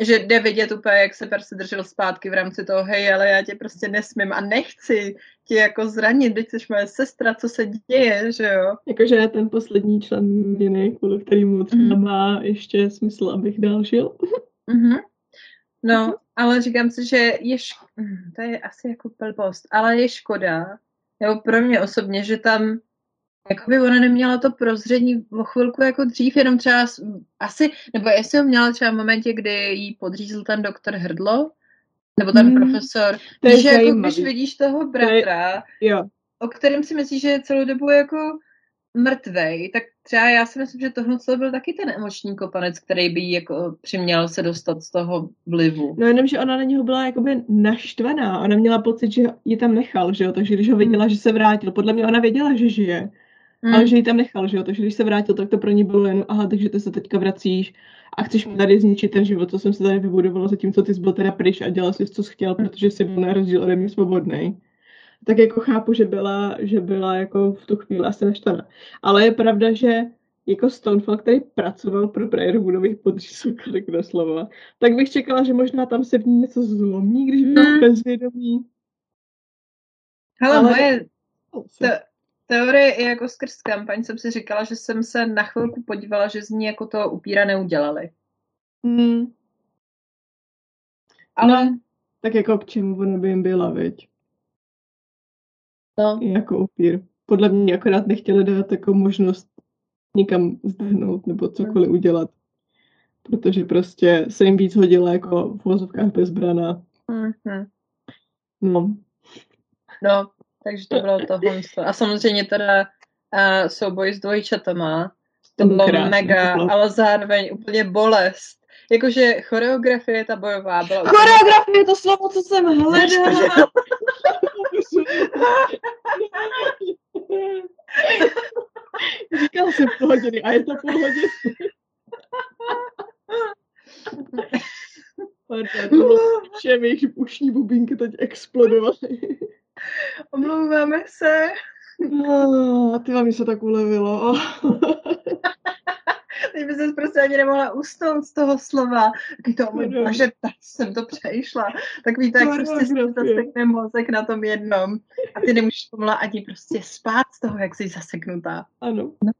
že jde vidět úplně, jak se Percy držel zpátky v rámci toho, hej, ale já tě prostě nesmím a nechci tě jako zranit, teď jsi moje sestra, co se děje, že jo. Jakože ten poslední člen rodiny, kvůli kterýmu třeba mm-hmm. má ještě smysl, abych dál žil. mm-hmm. No, ale říkám si, že je šk- hm, to je asi jako blbost, ale je škoda, nebo pro mě osobně, že tam jakoby ona neměla to prozření o chvilku jako dřív, jenom třeba asi, nebo jestli ho měla třeba v momentě, kdy jí podřízl ten doktor Hrdlo, nebo ten hmm, profesor, to je že jako když vidíš toho bratra, je, jo. o kterém si myslíš, že je celou dobu jako mrtvej, tak třeba já si myslím, že tohle byl taky ten emoční kopanec, který by jí jako přiměl se dostat z toho vlivu. No jenom, že ona na něho byla jakoby naštvaná, ona měla pocit, že ji tam nechal, že jo, takže když ho viděla, že se vrátil, podle mě ona věděla, že žije, mm. ale že ji tam nechal, že jo, takže když se vrátil, tak to pro ní bylo jen, aha, takže ty se teďka vracíš a chceš mi tady zničit ten život, co jsem se tady vybudovala, zatímco ty jsi byl teda pryč a dělal si, co jsi chtěl, protože jsi byl na rozdíl ode mě svobodný tak jako chápu, že byla, že byla jako v tu chvíli asi naštvaná. Ale je pravda, že jako Stonefall, který pracoval pro Briarwoodových podřízků, tak slova, tak bych čekala, že možná tam se v ní něco zlomí, když byl hmm. bezvědomí. Hele, Ale... moje te- teorie i jako skrz kampaň jsem si říkala, že jsem se na chvilku podívala, že z ní jako to upíra neudělali. Hmm. Ale... No, tak jako k čemu ono by jim byla, viď? No. Jako upír. Podle mě akorát nechtěli dát jako možnost nikam zdehnout nebo cokoliv udělat. Protože prostě se jim víc hodila jako v vozovkách bezbraná. Mm-hmm. No. No, takže to bylo to honstvo. A samozřejmě teda uh, souboj s dvojčatama. To bylo krásný, mega, to bylo... ale zároveň úplně bolest. Jakože choreografie ta bojová byla... Choreografie je to slovo, co jsem hledala. Říkal jsem půl hodiny a je to půl hodiny. Pardon, všem jejich ušní bubínky teď explodovaly. Omlouváme se. No, ty vám se tak ulevilo. Teď by se prostě ani nemohla usnout z toho slova. Taky to, můj bože, tak jsem to přešla. Tak víte, jak prostě si zasekne mozek na tom jednom. A ty nemůžeš pomalu ani prostě spát z toho, jak jsi zaseknutá. Ano. No.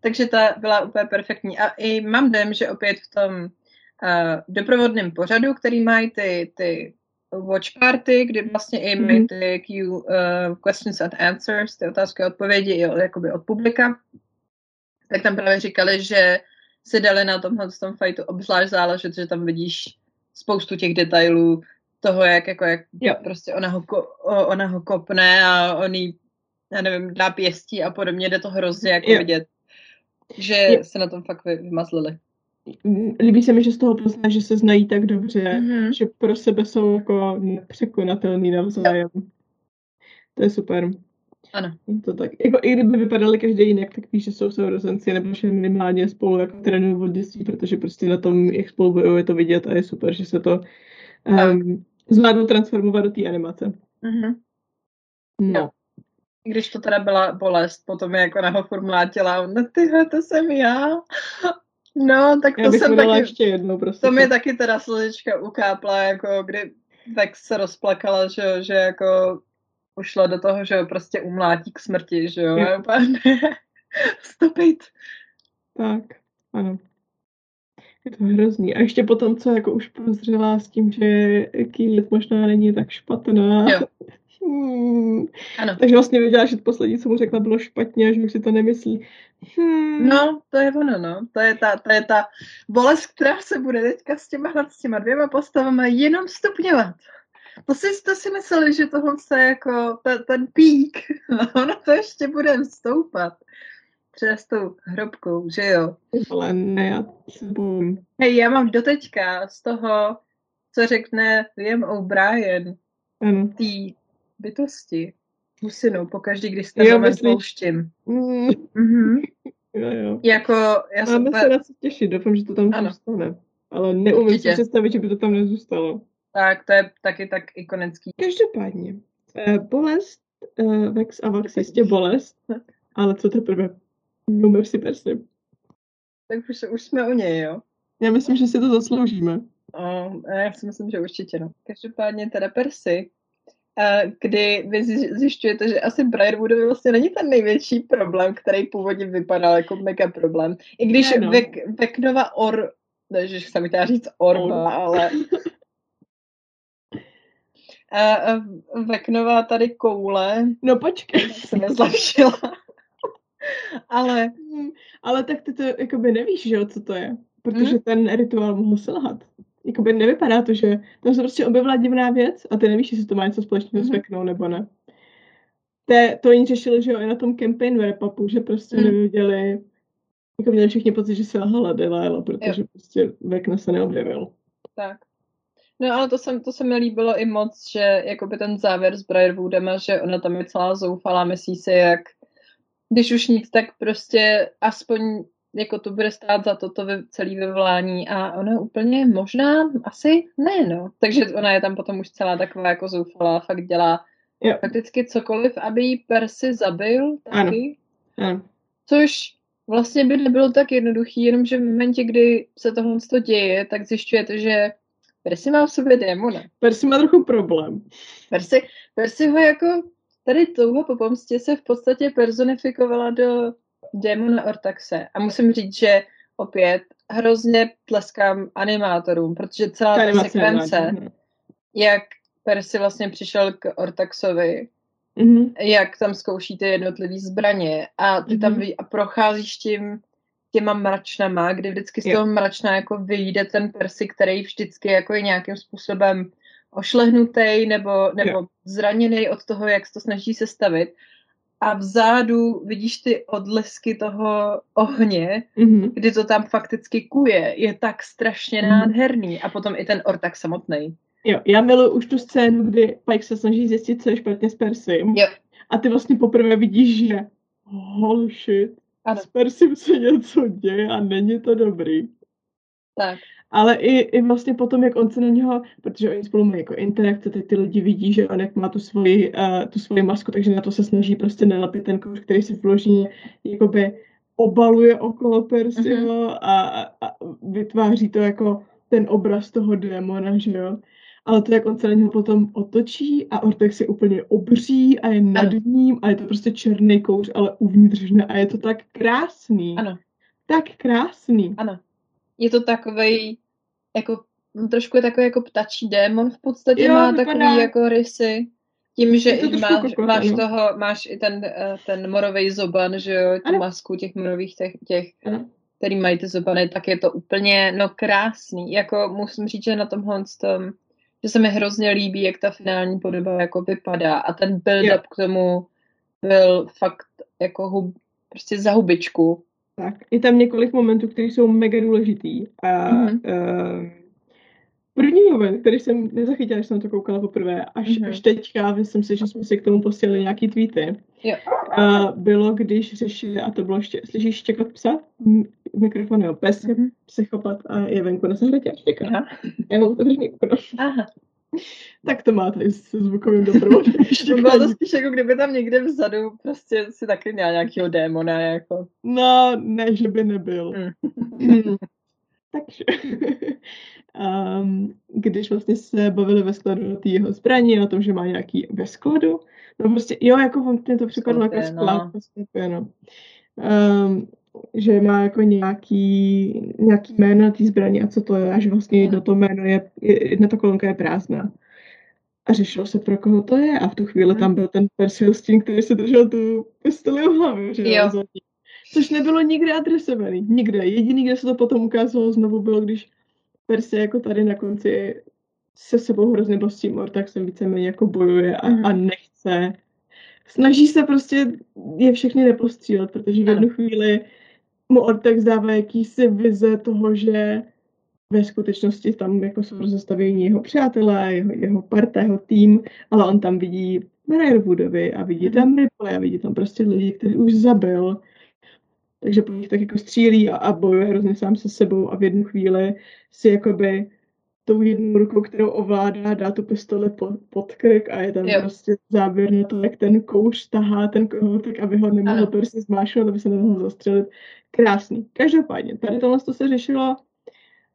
Takže ta byla úplně perfektní. A i mám dojem, že opět v tom uh, doprovodném pořadu, který mají ty, ty watch party, kdy vlastně i mají mhm. ty Q, uh, questions and answers, ty otázky a odpovědi i od, jakoby od publika, tak tam právě říkali, že si dali na tomhle tom fightu obzvlášť záležet, že tam vidíš spoustu těch detailů toho, jak, jako, jak jo. prostě ona ho, ona ho kopne a on jí, já nevím, dá pěstí a podobně, jde to hrozně jako jo. vidět, že jo. se na tom fakt vymazlili. Líbí se mi, že z toho pozná, že se znají tak dobře, mm-hmm. že pro sebe jsou jako nepřekonatelný navzájem. To je super. Ano. To tak. Jako, I kdyby vypadali každý jinak, tak víš, že jsou sourozenci, nebo že minimálně spolu jako trénují od dětství, protože prostě na tom, jak spolu bojují, je to vidět a je super, že se to um, zvládnou transformovat do té animace. Mm-hmm. No. Jo. Když to teda byla bolest, potom je jako naho furt mlátila, no tyhle, to jsem já. No, tak to já bych jsem taky, ještě jednou, prostě. To mi taky teda slzička ukápla, jako kdy tak se rozplakala, že, že jako ušla do toho, že prostě umlátí k smrti, že jo, úplně stopit. Tak, ano. Je to hrozný. A ještě potom, co jako už prozřela s tím, že Kýlet možná není tak špatná. Jo. Hmm. Ano. Takže vlastně věděla, že poslední, co mu řekla, bylo špatně a že už si to nemyslí. Hmm. No, to je ono, no. To je ta, to je ta bolest, která se bude teďka s těma, s těma dvěma postavami jenom stupňovat. To si, to si mysleli, že tohle je jako ten, ten pík. ono to ještě bude stoupat. Přes tou hrobkou, že jo? Ale ne, já se Hej, já mám doteďka z toho, co řekne Liam O'Brien, ano. tý bytosti, husinu, pokaždý, když jste jo, pouštím. Mm. Mm-hmm. jo, jo. Jako, já Máme se na co těšit, doufám, že to tam ano. zůstane. Ale neumím si představit, že by to tam nezůstalo. Tak, to je taky tak ikonický. Každopádně, eh, bolest, eh, Vex a Vax jistě bolest, ale co teprve? No mercy Percy. Tak už, už jsme u něj, jo? Já myslím, že si to zasloužíme. O, já si myslím, že určitě, no. Každopádně teda Percy, kdy vy zjišťujete, že asi Briarwoodovi vlastně není ten největší problém, který původně vypadal jako mega problém. I když no. Vek, Veknova Or, ne, že jsem chtěla říct Orba, Or. ale Veknová tady koule. No počkej. Se nezlepšila. ale... Ale tak ty to jakoby nevíš, že jo, co to je. Protože hmm? ten rituál mohl selhat. Jakoby nevypadá to, že tam se prostě objevila divná věc a ty nevíš, jestli to má něco společného s Veknou nebo ne. Te, to oni řešili, že jo, i na tom campaign wrap že prostě hmm. nevěděli, jako měli všichni pocit, že se lhala Delilah, protože jo. prostě Vekna se neobjevil. Tak. No ale to, se, to se mi líbilo i moc, že jakoby ten závěr s Briarwoodem, že ona tam je celá zoufalá, myslí si, jak když už nic, tak prostě aspoň jako to bude stát za toto ve, celý vyvolání a ona úplně možná asi ne, no. Takže ona je tam potom už celá taková jako zoufalá, fakt dělá jo. fakticky cokoliv, aby jí Percy zabil taky. Ano. ano. Což vlastně by nebylo tak jednoduchý, jenomže v momentě, kdy se tohle děje, tak zjišťujete, že Percy má v sobě démona. Percy má trochu problém. Percy, Percy ho jako tady touho po pomstě se v podstatě personifikovala do démona Ortaxe. A musím říct, že opět hrozně tleskám animátorům, protože celá ta sekvence, jak Percy vlastně přišel k Ortaxovi, mm-hmm. jak tam zkouší ty jednotlivé zbraně a ty mm-hmm. tam a procházíš tím těma mračnama, kdy vždycky z toho mračna jako vyjde ten Percy, který vždycky jako je nějakým způsobem ošlehnutý nebo, nebo zraněný od toho, jak se to snaží sestavit. A vzadu vidíš ty odlesky toho ohně, mm-hmm. kdy to tam fakticky kuje, je tak strašně mm-hmm. nádherný a potom i ten ortak samotný. Jo, já miluji už tu scénu, kdy Pike se snaží zjistit, co je špatně s Persim. Jo. A ty vlastně poprvé vidíš, že holy shit, ano. s Persim se něco děje a není to dobrý. Tak. Ale i, i vlastně potom, jak on se na něho, protože oni spolu mají jako interakce, teď ty lidi vidí, že on jak má tu svoji, uh, tu svoji masku, takže na to se snaží prostě nelepit ten kouř, který si vloží, jakoby obaluje okolo Persiho uh-huh. a, a vytváří to jako ten obraz toho démona, že jo. Ale to, jak on se na něho potom otočí a Ortex je úplně obří a je nad ano. ním a je to prostě černý kouř, ale uvnitř ne a je to tak krásný. Ano. Tak krásný. Ano je to takový jako trošku je takový jako ptačí démon v podstatě, jo, má vypadá. takový jako rysy. Tím, že i máš, kokos, máš toho, máš i ten, eh, ten morový zoban, že jo, tu ano. masku těch morových těch, těch který mají ty zobany, tak je to úplně, no krásný. Jako musím říct, že na tomhle tom, že se mi hrozně líbí, jak ta finální podoba jako vypadá a ten build-up k tomu byl fakt jako hub, prostě za hubičku. Tak, je tam několik momentů, které jsou mega důležitý. A mm-hmm. uh, první moment, který jsem nezachytila, když jsem to koukala poprvé, až, mm-hmm. až teďka, myslím si, že jsme si k tomu posílali nějaký tweety, jo. uh, bylo, když řešili, a to bylo, ještě, slyšíš štěkat psa? Mikrofon, jo, pes mm-hmm. psychopat a je venku na zahradě a štěká. Já mám otevřený okno. Aha tak to máte se zvukovým doprovodem. Bylo to spíš jako kdyby tam někde vzadu prostě si taky měl nějakého démona. Jako. No, ne, že by nebyl. Mm. Takže, um, když vlastně se bavili ve skladu o té jeho zbraní, o tom, že má nějaký ve skladu, no prostě, jo, jako on mě to připadlo jako sklad, no. no. Um, že má jako nějaký, nějaký jméno na té zbraní a co to je, až vlastně jedno to jméno je, jedna ta kolonka je prázdná. A řešilo se, pro koho to je a v tu chvíli tam byl ten Persil s tím, který se držel tu pistoli v hlavě, že jo. Což nebylo nikde adresovaný, nikde. Jediný, kde se to potom ukázalo znovu bylo, když Percy jako tady na konci se sebou hrozně bostí mor, tak se víceméně jako bojuje a, a nechce. Snaží se prostě je všechny nepostřílet, protože v jednu chvíli mu Ortex dává jakýsi vize toho, že ve skutečnosti tam jako jsou rozestavení jeho přátelé, jeho, jeho parta, jeho tým, ale on tam vidí Briarwoodovi a vidí tam Ripley a vidí tam prostě lidi, který už zabil. Takže po nich tak jako střílí a, a bojuje hrozně sám se sebou a v jednu chvíli si jakoby tou jednou rukou, kterou ovládá, dá tu pistoli pod, pod krk a je tam jo. prostě záběr na to, jak ten kouř tahá ten kohoutek, aby ho nemohl prostě zmášnout, aby se nemohl zastřelit. Krásný. Každopádně, tady tohle to se řešilo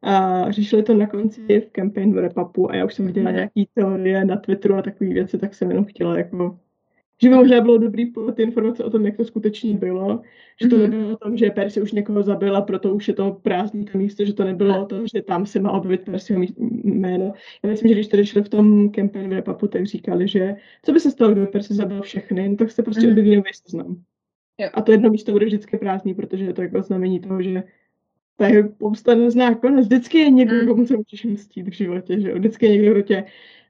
a řešili to na konci v campaign v Repapu a já už jsem viděla mhm. nějaký teorie na Twitteru a takové věci, tak jsem jenom chtěla jako že by možná bylo dobrý ty informace o tom, jak to skutečně bylo. Že to mm-hmm. nebylo o tom, že Persi už někoho zabila, proto už je to prázdný to místo, že to nebylo o tom, že tam se má objevit Persiho jméno. Já myslím, že když to šli v tom campaign v Repapu, tak říkali, že co by se stalo, kdyby Persi zabil všechny, tak se prostě objeví nový seznam. A to jedno místo bude vždycky prázdný, protože je to jako znamení toho, že ta jeho pomsta nezná konec. Vždycky je někdo, mm. komu se můžeš mstít v životě, že jo? Vždycky je někdo, kdo tě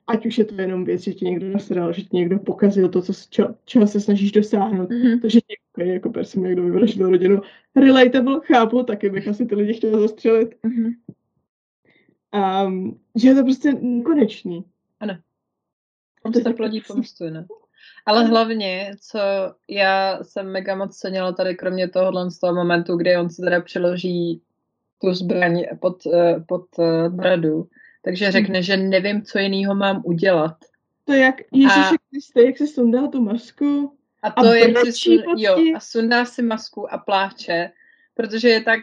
ať už je to jenom věc, že ti někdo nasral, že ti někdo pokazil to, co, čo, čeho se snažíš dosáhnout, mm-hmm. to, že ti okay, jako person někdo vyvraždil rodinu. Relatable, chápu, taky bych asi ty lidi chtěla zastřelit. Mm-hmm. Um, že je to prostě konečný. Ano. Pomsta plodí pomstu, ne? Ale hlavně, co já jsem mega moc cenila tady, kromě tohohle z toho momentu, kdy on si teda přeloží tu zbraň pod, eh, pod eh, bradu, takže řekne, že nevím, co jiného mám udělat. To jak, Ježiši Kriste, jak se sundá tu masku a to, a jak si sun, jo, a sundá si masku a pláče, protože je tak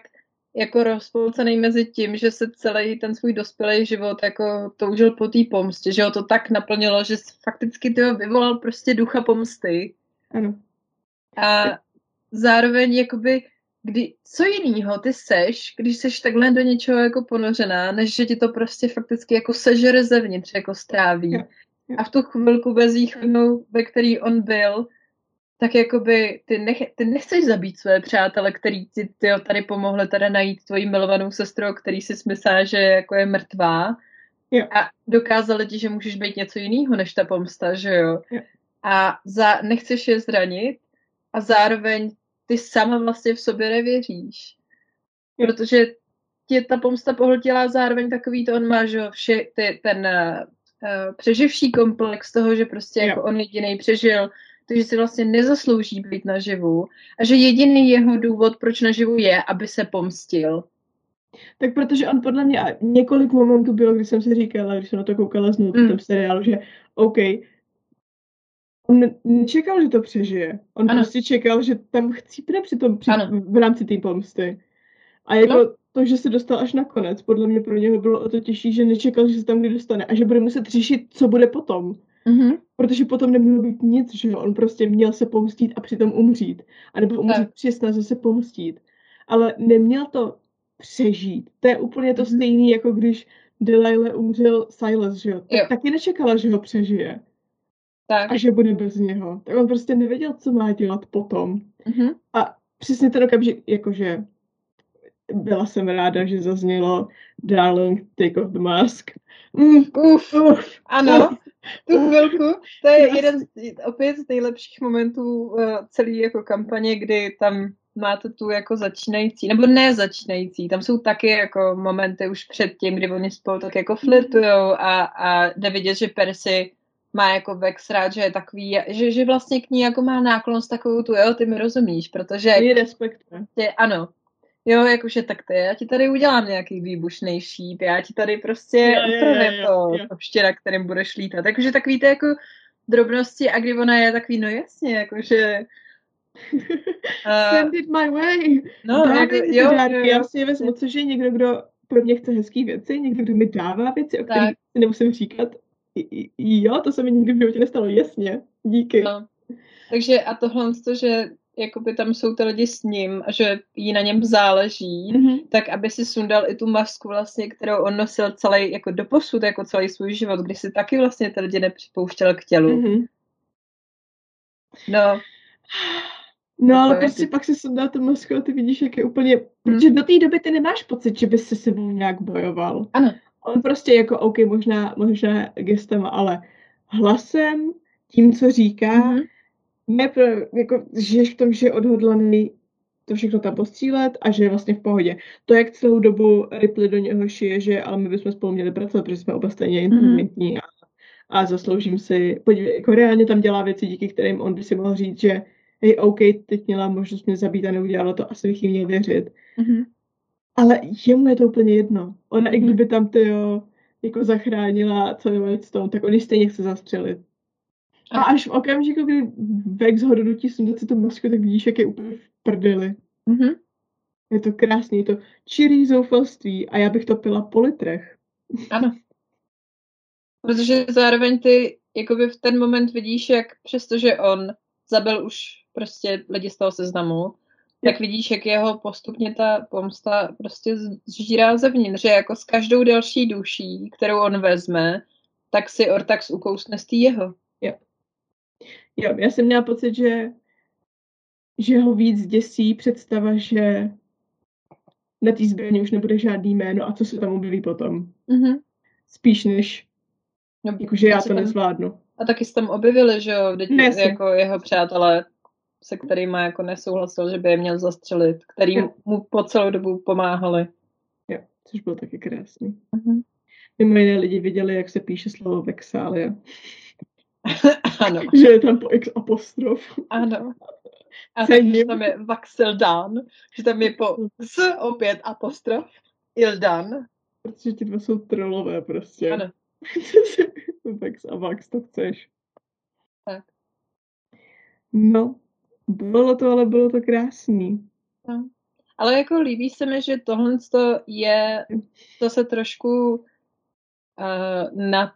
jako rozpolcený mezi tím, že se celý ten svůj dospělý život jako toužil po té pomstě, že ho to tak naplnilo, že fakticky to vyvolal prostě ducha pomsty. Ano. A zároveň jakoby kdy, co jinýho ty seš, když seš takhle do něčeho jako ponořená, než že ti to prostě fakticky jako sežere zevnitř, jako stráví. Jo, jo. A v tu chvilku bezvýchodnou, ve který on byl, tak jakoby ty, nech, ty nechceš zabít své přátele, který ti ty tady pomohli teda najít tvoji milovanou sestru, který si smyslá, že jako je mrtvá. Jo. A dokázali ti, že můžeš být něco jiného než ta pomsta, že jo? jo. A za, nechceš je zranit, a zároveň ty sama vlastně v sobě nevěříš. Protože tě ta pomsta pohltila zároveň takový to, on má, že vše, ty, ten uh, přeživší komplex toho, že prostě jako on jediný přežil, takže si vlastně nezaslouží být naživu a že jediný jeho důvod, proč naživu je, aby se pomstil. Tak protože on podle mě, několik momentů bylo, kdy jsem si říkala, když jsem na to koukala znovu mm. v tom seriálu, že OK, on nečekal, že to přežije. On ano. prostě čekal, že tam chcípne při tom, při, v rámci té pomsty. A jako no. to, že se dostal až nakonec, podle mě pro něho bylo o to těžší, že nečekal, že se tam kdy dostane a že bude muset řešit, co bude potom. Mm-hmm. Protože potom nemělo být nic, že on prostě měl se pomstit a přitom umřít. A nebo umřít tak. při snaze se pomstit. Ale neměl to přežít. To je úplně to mm-hmm. stejné, jako když Delilah umřel Silas, že jo? Tak, taky nečekala, že ho přežije. Tak. A že bude bez něho. Tak on prostě nevěděl, co má dělat potom. Mm-hmm. A přesně ten okamžik, jakože byla jsem ráda, že zaznělo Darling, take off the mask. Mm, uf, uf, ano, tu chvilku. To je jeden z, opět z nejlepších momentů uh, celé jako kampaně, kdy tam máte tu jako začínající, nebo ne začínající, tam jsou taky jako momenty už před tím, kdy oni spolu tak jako flirtujou a, a jde vidět, že Percy má jako Vex rád, že je takový, že, že vlastně k ní jako má náklonost takovou tu, jo, ty mi rozumíš, protože... Je respektuje. Ano, Jo, jakože tak to je, já ti tady udělám nějaký výbušný šíp, já ti tady prostě upravím to, to vštěra, kterým budeš lítat. Takže takový to jako drobnosti a kdy ona je takový, no jasně, jakože... Uh, Send it my way. No, Dávej jako, jo, dárky, jo, já si je vezmu, což je někdo, kdo pro mě chce hezký věci, někdo, kdo mi dává věci, o kterých si nemusím říkat. Jo, to se mi nikdy v životě nestalo, jasně, díky. No. Takže a tohle, to, že jakoby tam jsou ty lidi s ním a že jí na něm záleží, mm-hmm. tak aby si sundal i tu masku vlastně, kterou on nosil celý, jako doposud, jako celý svůj život, kdy si taky vlastně ty lidi nepřipouštěl k tělu. Mm-hmm. No. No, ale prostě pak si sundal tu masku a ty vidíš, jak je úplně... Hmm. Protože do té doby ty nemáš pocit, že bys se sebou nějak bojoval. Ano. On prostě jako, OK, možná, možná gestem, ale hlasem, tím, co říká, mm-hmm ne, pro, jako žiješ v tom, že je odhodlaný to všechno tam postřílet a že je vlastně v pohodě. To, jak celou dobu Ripley do něho šije, že ale my bychom spolu měli pracovat, protože jsme oba stejně mhm. inteligentní mm. a, a zasloužím si, podívej, jako reálně tam dělá věci, díky kterým on by si mohl říct, že hej, OK, teď měla možnost mě zabít a neudělala to, asi bych jí měl věřit. Mm-hmm. Ale jemu je to úplně jedno. Ona, mm-hmm. i kdyby tam ty jo, jako zachránila celý Whitestone, tak oni stejně chce zastřelit. A až v okamžiku, kdy Vex ho donutí sundat si tu masku, tak vidíš, jak je úplně v prdeli. Mm-hmm. Je to krásný, je to čirý zoufalství a já bych to pila po litrech. Ano. Protože zároveň ty jakoby v ten moment vidíš, jak přestože on zabil už prostě lidi z toho seznamu, tak vidíš, jak jeho postupně ta pomsta prostě zžírá zevnitř, že jako s každou další duší, kterou on vezme, tak si Ortax ukousne z jeho. Jo, já jsem měla pocit, že, že ho víc děsí představa, že na té zbraně už nebude žádný jméno a co se tam objeví potom. Mm-hmm. Spíš než, no, jakože já to tam, nezvládnu. A taky se tam objevili, že jo, jako jeho přátelé, se kterými jako nesouhlasil, že by je měl zastřelit, který jo. mu po celou dobu pomáhali. Jo, což bylo taky krásný. Mm-hmm. Mimo jiné lidi viděli, jak se píše slovo Vexália. ano. Že je tam po X apostrof. Ano. A taky, tam je Vaxeldan, že tam je po S opět apostrof, Ildan. Protože ti dva jsou trolové prostě. Ano. Vax a Vax to chceš. Tak. No, bylo to, ale bylo to krásný. No. Ale jako líbí se mi, že tohle je, to se trošku uh, nad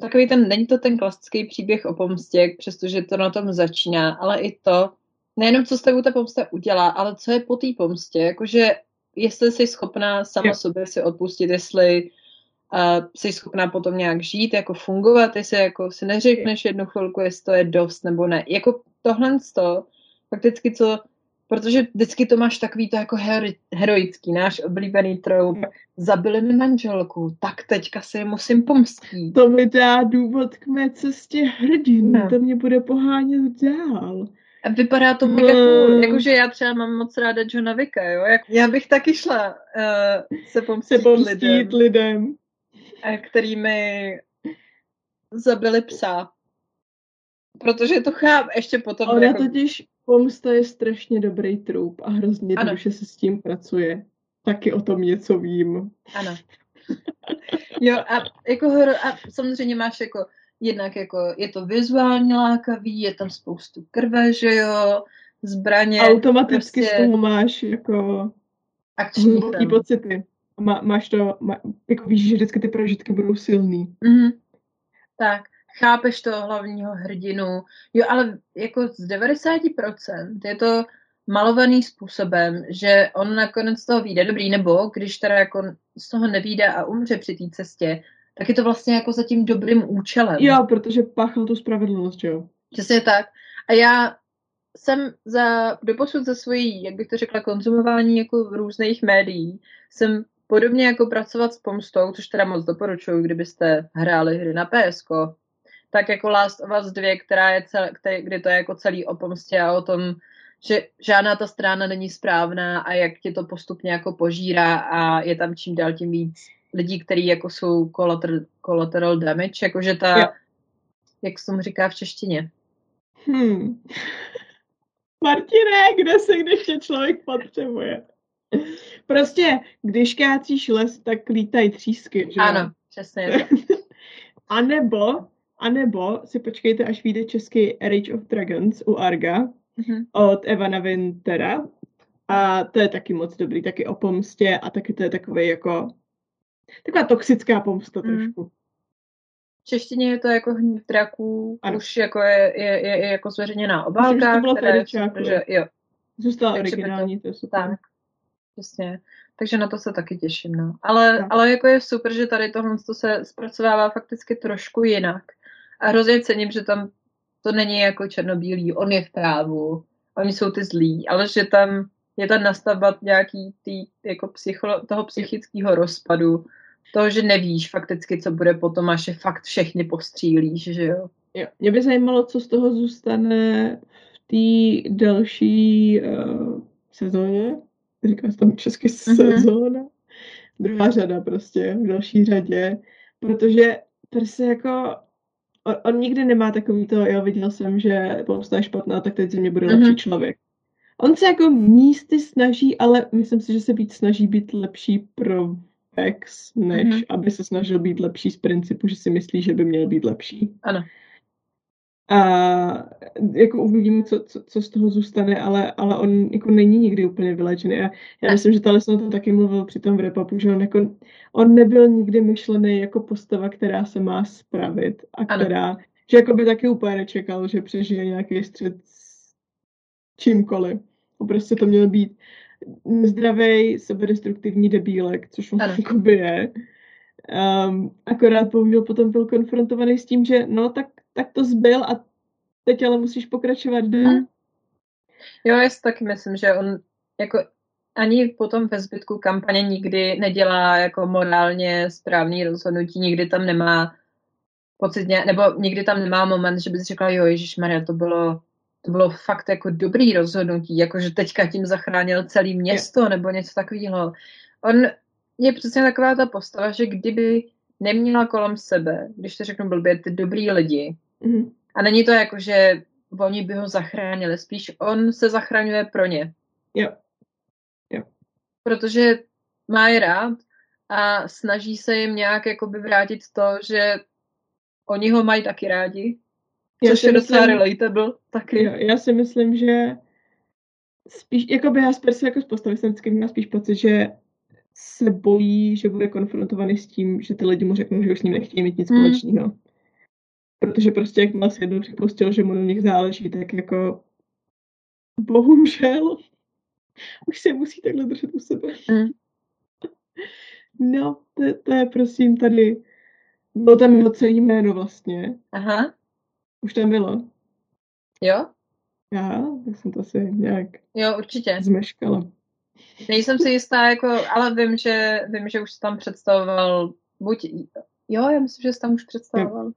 takový ten, není to ten klasický příběh o pomstě, přestože to na tom začíná, ale i to, nejenom co s tebou ta pomsta udělá, ale co je po té pomstě, jakože jestli jsi schopná sama sobě si odpustit, jestli uh, jsi schopná potom nějak žít, jako fungovat, jestli jako si neřekneš jednu chvilku, jestli to je dost nebo ne. Jako tohle to, fakticky co protože vždycky to máš takový to jako hero, heroický, náš oblíbený troub. Zabili mi manželku, tak teďka si musím pomstit. To mi dá důvod k mé cestě hrdin, no. to mě bude pohánět dál. A vypadá to mega cool. Jakože já třeba mám moc ráda Johna Vicka, jo. Jak, já bych taky šla uh, se pomstít, Se pomstít lidem, lidem. který mi zabili psa. Protože to chápu, ještě potom... Ona jako, totiž pomsta je strašně dobrý trup a hrozně Ano. dobře se s tím pracuje. Taky o tom něco vím. Ano. Jo, a jako a samozřejmě máš jako jednak jako je to vizuálně lákavý, je tam spoustu krve, že jo, zbraně, Automaticky prostě z toho máš jako akční pocity. Má, máš to, má, jako víš, že vždycky ty prožitky budou silný. Mhm. Tak, chápeš toho hlavního hrdinu. Jo, ale jako z 90% je to malovaný způsobem, že on nakonec z toho vyjde dobrý, nebo když teda jako z toho nevíde a umře při té cestě, tak je to vlastně jako za tím dobrým účelem. Jo, protože páchal tu spravedlnost, jo. Přesně tak. A já jsem za, doposud za svojí, jak bych to řekla, konzumování jako různých médií, jsem podobně jako pracovat s pomstou, což teda moc doporučuji, kdybyste hráli hry na PSK, tak jako Last of Us 2, která je cel, který, kdy to je jako celý o pomstě a o tom, že žádná ta strana není správná a jak tě to postupně jako požírá a je tam čím dál tím víc lidí, kteří jako jsou collateral, collateral damage, jakože ta, Jo. jak se tomu říká v češtině. Hmm. Martine, kde se když tě člověk potřebuje? Prostě, když kácíš les, tak lítají třísky, že? Ano, přesně. A nebo, a nebo si počkejte, až vyjde český Age of Dragons u Arga Mhm. od Evana Wintera. A to je taky moc dobrý, taky o pomstě a taky to je takový jako taková toxická pomsta Mm. trošku. V češtině je to jako hnív draků, Ano. už jako je, je, je, je jako zveřejněná Myslím, obálka, že to bylo v která super, že jo, Zůstala Takže by to- originální, to je super. tak. Přesně. Takže na to se taky těším, no. Ale, Tak. ale jako je super, že tady tohle to se zpracovává fakticky trošku jinak. A hrozně cením, že tam to není jako černobílý, on je v právu, oni jsou ty zlí, ale že tam je ta nastavba nějaký tý, jako psycholo, toho psychického rozpadu, toho, že nevíš fakticky, co bude potom, až je fakt všechny postřílíš, že jo. Jo. Mě by zajímalo, co z toho zůstane v té další uh, sezóně. Říká se tam česky sezóna. Druhá řada prostě, v další řadě. Protože tady se jako... On, on nikdy nemá takový to, jo, viděl jsem, že pomsta je špatná, tak teď ze mě bude lepší Mhm. člověk. On se jako místy snaží, ale myslím si, že se víc snaží být lepší pro Vex, než Mhm. aby se snažil být lepší z principu, že si myslí, že by měl být lepší. Ano. A jako uvidíme, co, co, co z toho zůstane, ale, ale on jako není nikdy úplně vylečený. A já Ne. myslím, že Taliesin to taky mluvil při tom v repapu, že on, jako, on nebyl nikdy myšlený jako postava, která se má spravit a Ano. která, že jako by taky úplně nečekal, že přežije nějaký střed s čímkoliv. A prostě to měl být zdravý, sebedestruktivní debílek, což on Ano. jakoby je. Um, akorát bohužel potom byl konfrontovaný s tím, že no tak, tak to zbyl a teď ale musíš pokračovat dál. Mhm. Jo, já si taky myslím, že on jako ani potom ve zbytku kampaně nikdy nedělá jako morálně správný rozhodnutí, nikdy tam nemá pocit, nebo nikdy tam nemá moment, že bys řekla, jo, Ježíš Maria, to bylo, to bylo fakt jako dobrý rozhodnutí, jako že teďka tím zachránil celé město, nebo něco takového. On je přesně taková ta postava, že kdyby neměla kolem sebe, když to řeknu blbě, ty dobrý lidi, Mhm. a není to jako, že oni by ho zachránili, spíš on se zachraňuje pro ně. Jo. Protože má je rád a snaží se jim nějak jakoby vrátit to, že oni ho mají taky rádi. Já Což si je docela myslím- relatable taky. Jo, já si myslím, že spíš, jako by já z Perse jako z postavy jsem měla spíš pocit, že se bojí, že bude konfrontovaný s tím, že ty lidi mu řeknou, že už s ním nechtějí mít nic Hmm. společného. Protože prostě jak má jednou připustil, že mu na nich záleží, tak jako bohužel už se musí takhle držet u sebe. Mm. No, to, to je prosím tady, bylo tam jeho celé jméno vlastně. Aha, Už tam bylo. jo? Já, tak jsem to asi nějak Jo, určitě. zmeškala. Nejsem si jistá, jako, ale vím, že, vím, že už jsi tam představoval buď, jo, já myslím, že jsi tam už představoval.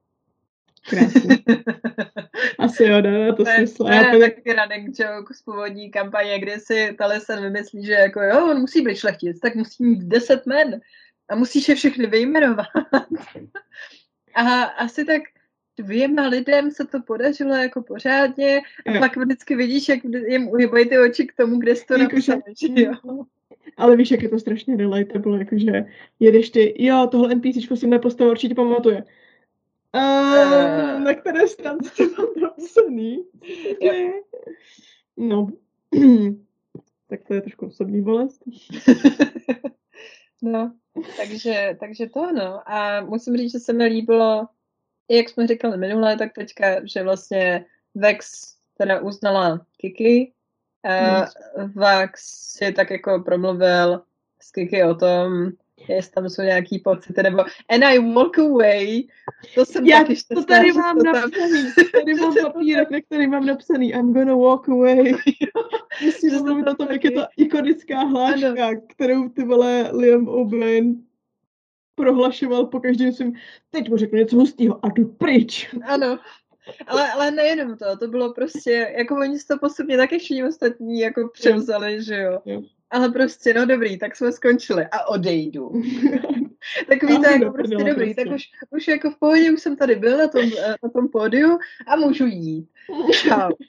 Krásně. Asi jo, ne, to smysl. To je taky radek joke z původní kampaně, kde si Taliesin vymyslí, že jako jo, on musí být šlechtic, tak musí mít deset men a musíš je všechny vyjmenovat. a asi tak dvěma lidem se to podařilo jako pořádně a jo. pak vždycky vidíš, jak jim uhybají ty oči k tomu, kde jsi to napsal, že jo. Ale víš, jak je to strašně relatable, jakože jedeš ty, jo, tohle NPC si mé postavu určitě pamatuje. Uh, na které stránce to mám napsaný? No, tak to je trošku osobní bolest. no, takže, takže to no. A musím říct, že se mi líbilo, jak jsme říkali minule, tak teďka, že vlastně Vex teda uznala Kiki, a hmm. Vax si tak jako promluvil s Kiki o tom, jestli tam jsou nějaký pocity, nebo and I walk away, to jsem Já taky to tady mám napsaný, tady mám papírek, na který mám napsaný I'm gonna walk away. Musím mluvit o tom, jak je to ikonická hláška, ano. kterou ty vole Liam O'Brien prohlašoval po každém svým, teď mu řeknu něco hustého a jdu pryč. Ano, ale, ale nejenom to, to bylo prostě, jako oni to postupně taky všichni ostatní jako převzali, že jo. jo. Ale prostě, no dobrý, tak jsme skončili a odejdu. tak víte, jako prostě dobrý, tak už, už jako v pohodě, už jsem tady byl na tom, na tom pódiu a můžu jít. Čau.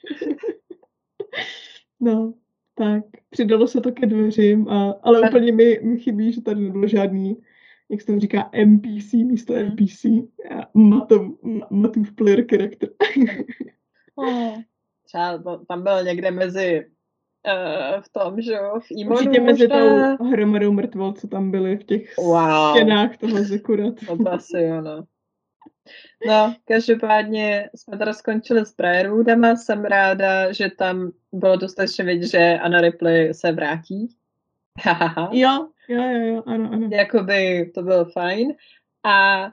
No, tak, přidalo se to ke dveřím, a, ale tak. úplně mi, mi chybí, že tady nebylo žádný jak se to říká, NPC místo hmm. NPC. Matův player character. oh. Třeba tam byl někde mezi uh, v tom, že jo, v Imonu Určitě mezi tou hromadou mrtvol, co tam byly v těch wow. stěnách toho Zekurat. To asi jo, no. No, každopádně jsme teda skončili s Briarwoodama. Jsem ráda, že tam bylo dostatečně vidět, že Anna Ripley se vrátí. jo, Jo, jo, jo, ano, ano. Jakoby to bylo fajn. A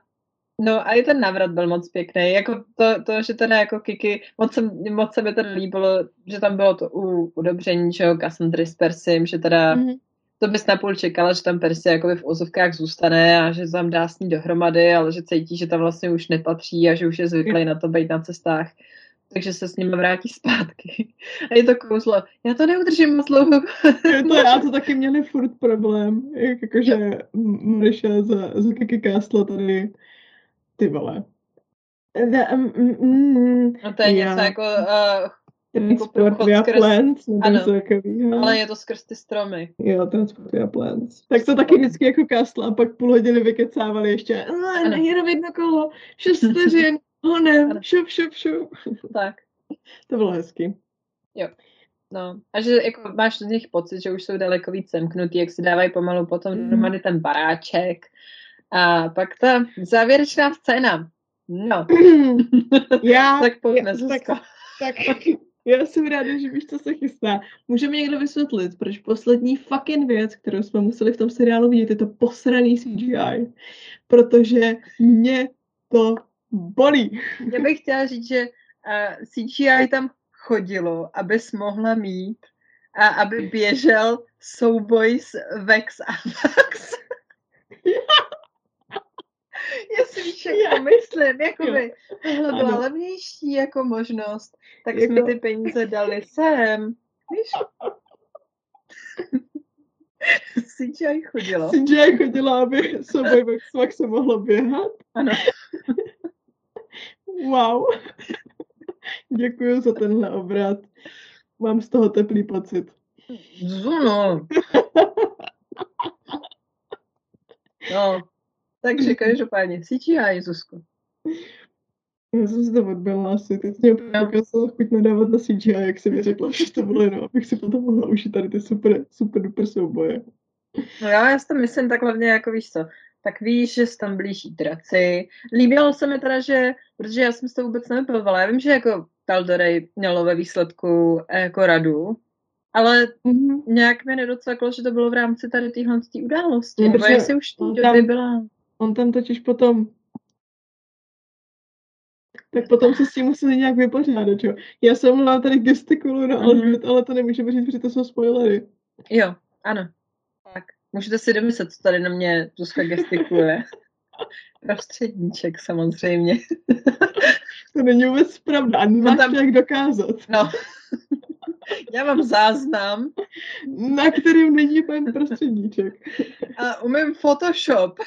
No a i ten návrat byl moc pěkný. Jako to, to že teda jako Kiki, moc se, moc se mi teda líbilo, že tam bylo to u, udobření, že jo, Cassandry s Persim, že teda mm-hmm. to bys napůl čekala, že tam Persi jakoby v ozovkách zůstane a že tam dá s ní dohromady, ale že cítí, že tam vlastně už nepatří a že už je zvyklý na to být na cestách takže se s nimi vrátí zpátky. A je to kouzlo. Já to neudržím moc dlouho. to já to taky měli furt problém. Jak, jakože Marisha za, za Kiki Castle tady ty vole. The, um, mm, mm, no to je yeah. něco jako uh, Transport via skrz... plants, nebo ano, takový, ale je to skrz ty stromy. Jo, transport via plants. Tak to taky vždycky jako kasla a pak půl hodiny vykecávali ještě. No, jenom jedno kolo, šest vteřin, honem, ano. šup, šup, šup. Tak. To bylo hezky. Jo. No, a že jako máš z nich pocit, že už jsou daleko víc semknutý, jak si dávají pomalu potom mm. dohromady ten baráček. A pak ta závěrečná scéna. No. Já, tak pojďme, já, tak, tak, já jsem ráda, že víš, co se chystá. Můžeme někdo vysvětlit, proč poslední fucking věc, kterou jsme museli v tom seriálu vidět, je to posraný CGI. Protože mě to bolí. Já bych chtěla říct, že uh, CGI tam chodilo, abys mohla mít a aby běžel souboj s Vex a Vax. Já si víš, jak to myslím, jakoby tohle byla levnější jako možnost, tak jako... jsme ty peníze dali sem. Víš? CGI chodilo. CGI chodilo, aby souboj Vex Vax se mohlo běhat. Ano. Wow. Děkuji za tenhle obrat. Mám z toho teplý pocit. Zuno. No, takže každopádně CGI, Zuzko. Já jsem si to odbyla asi, teď mě úplně ukázala chuť nadávat na CGI, jak jsem mi řekla, že to bylo jenom, abych si potom mohla užít tady ty super, super duper souboje. No já, já si to myslím tak hlavně jako víš co, tak víš, že se tam blíží draci. Líbilo se mi teda, že, protože já jsem s to vůbec nevypilovala, já vím, že jako Taldorej mělo ve výsledku jako radu, ale mm-hmm. nějak mi nedocvaklo, že to bylo v rámci tady téhle události, no, nebo jestli už té doby byla. On tam totiž potom tak potom se s tím museli nějak vypořádat, čo? Já jsem mluvila tady gestikulu na mm-hmm. ale to nemůžeme říct, protože to jsou spoilery. Jo, ano. Můžete si domyslet, co tady na mě Zuzka gestikuluje. Prostředníček samozřejmě. to není vůbec pravda. A nemáš tam... jak dokázat. No. Já mám záznam. Na kterým není ten prostředníček. A umím Photoshop.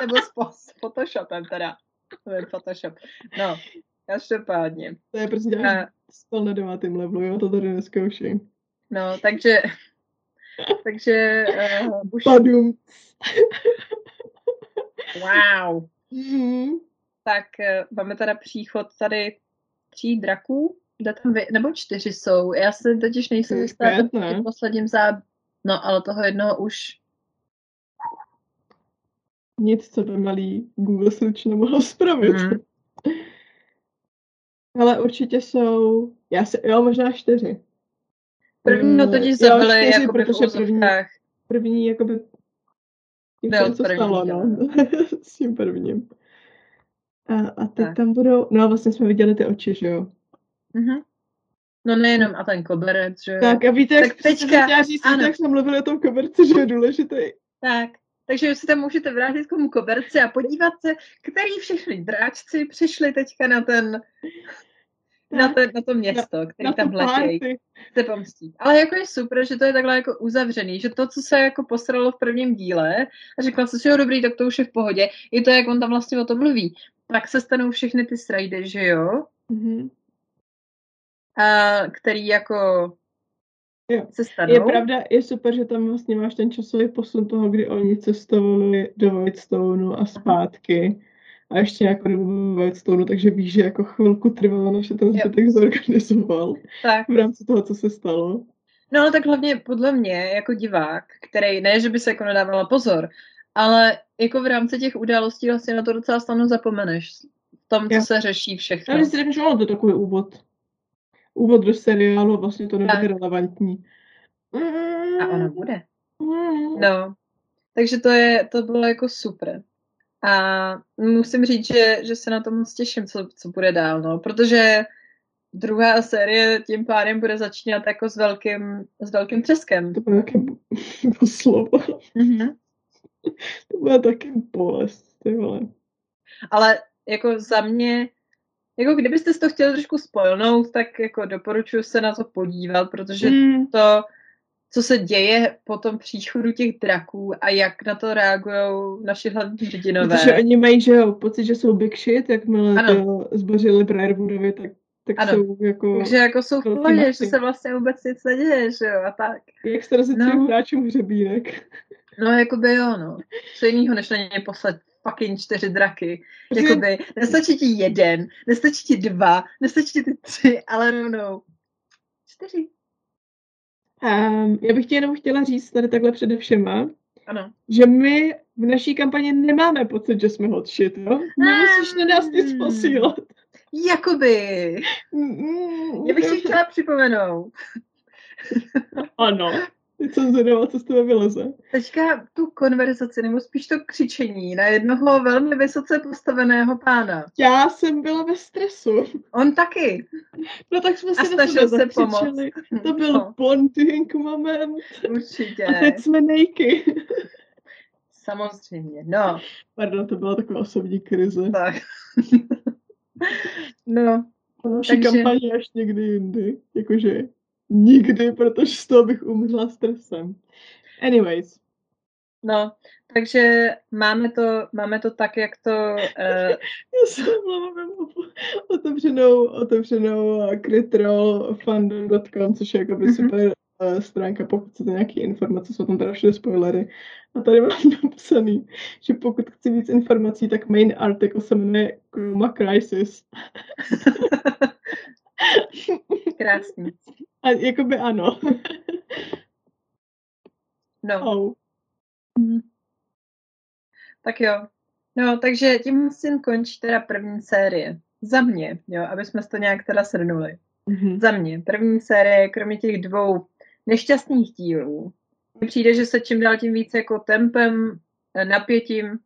Nebo s, Photoshopem teda. Umím Photoshop. No, každopádně. To je prostě a... spal na devátém levelu, jo, to tady neskouším. No, takže takže uh, už... Padum. wow. Mm-hmm. Tak uh, máme teda příchod tady tří draků, kde tam vy, nebo čtyři jsou. Já si totiž nejsem jistá tím posledním zá... No, ale toho jednoho už nic, co by malý Google search nemohl spravit. Mm. Ale určitě jsou, já si, jo, možná čtyři. První, no totiž zabili jakoby protože v první, první jakoby byl co první, stalo, no. S tím prvním. A, a teď tak. tam budou, no a vlastně jsme viděli ty oči, že jo? Mhm. No nejenom a ten koberec, že jo? Tak a víte, tak jak teďka, říct, ano. jak jsme mluvili o tom koberci, že je důležitý. Tak, takže si tam můžete vrátit k tomu koberci a podívat se, který všechny dráčci přišli teďka na ten na to, na to město, na, který na tam letějí, se pomstí. Ale jako je super, že to je takhle jako uzavřený, že to, co se jako posralo v prvním díle a řekla si, že jo, dobrý, tak to už je v pohodě, i to, jak on tam vlastně o tom mluví, tak se stanou všechny ty srajdy, že jo? Mm-hmm. A který jako Jo. se stanou. Je pravda, je super, že tam vlastně máš ten časový posun toho, kdy oni cestovali do Whitestoneu a zpátky a ještě jako dobu Whitestoneu, takže víš, že jako chvilku trvalo, než se ten zbytek zorganizoval tak. v rámci toho, co se stalo. No ale tak hlavně podle mě jako divák, který ne, že by se jako nedávala pozor, ale jako v rámci těch událostí vlastně na to docela snadno zapomeneš. V tom, co se řeší všechno. Já řeknu, že ono to takový úvod. Úvod do seriálu, vlastně to nebude relevantní. A ono bude. No. Takže to je, to bylo jako super. A musím říct, že, že se na to moc těším, co, co bude dál, no, protože druhá série tím pádem bude začínat jako s velkým, s velkým třeskem. To bude taky slovo. Mm-hmm. To bude taky bolest, ty vole. Ale jako za mě, jako kdybyste to chtěli trošku spojnout, tak jako doporučuji se na to podívat, protože mm. to co se děje po tom příchodu těch draků a jak na to reagují naši hlavní hrdinové. Protože oni mají, že jo, pocit, že jsou big shit, jakmile ano. zbořili Briarwoodovi, tak, tak ano. jsou jako... Takže jako jsou v pohodě, že se vlastně vůbec nic neděje, že jo, a tak. Jak se no. hráčům hřebínek. No, jakoby jo, no. Co jiného, než na ně poslat fucking čtyři draky. Jakoby, nestačí ti jeden, nestačí ti dva, nestačí ti ty tři, ale rovnou čtyři. Um, já bych ti jenom chtěla říct tady takhle přede všema, ano. že my v naší kampani nemáme pocit, že jsme hot shit, jo? Nemusíš na nás nic posílat. Jakoby. Mm, já bych si chtěla připomenout. ano. Teď jsem zvědavá, co z tebe vyleze. Teďka tu konverzaci, nebo spíš to křičení na jednoho velmi vysoce postaveného pána. Já jsem byla ve stresu. On taky. No tak jsme si na sebe se pomoct. To byl no. bonding moment. Určitě. A teď jsme nejky. Samozřejmě, no. Pardon, to byla taková osobní krize. Tak. no. Naší takže... kampaně až někdy jindy. Jakože Nikdy, protože z toho bych umřela stresem. Anyways. No, takže máme to, máme to tak, jak to... Uh... Já jsem mluvím otevřenou, otevřenou critrolfandom.com, což je jako mm-hmm. super uh, stránka, pokud chcete nějaké informace, jsou tam teda všude spoilery. A tady mám napsaný, že pokud chci víc informací, tak main article se jmenuje Chroma Crisis. Krásný. A jakoby ano. no. Oh. Mm. Tak jo. No, takže tím musím končit teda první série. Za mě, jo, aby jsme to nějak teda shrnuli. Mm-hmm. Za mě, první série, kromě těch dvou nešťastných dílů, mi přijde, že se čím dál tím více jako tempem, napětím,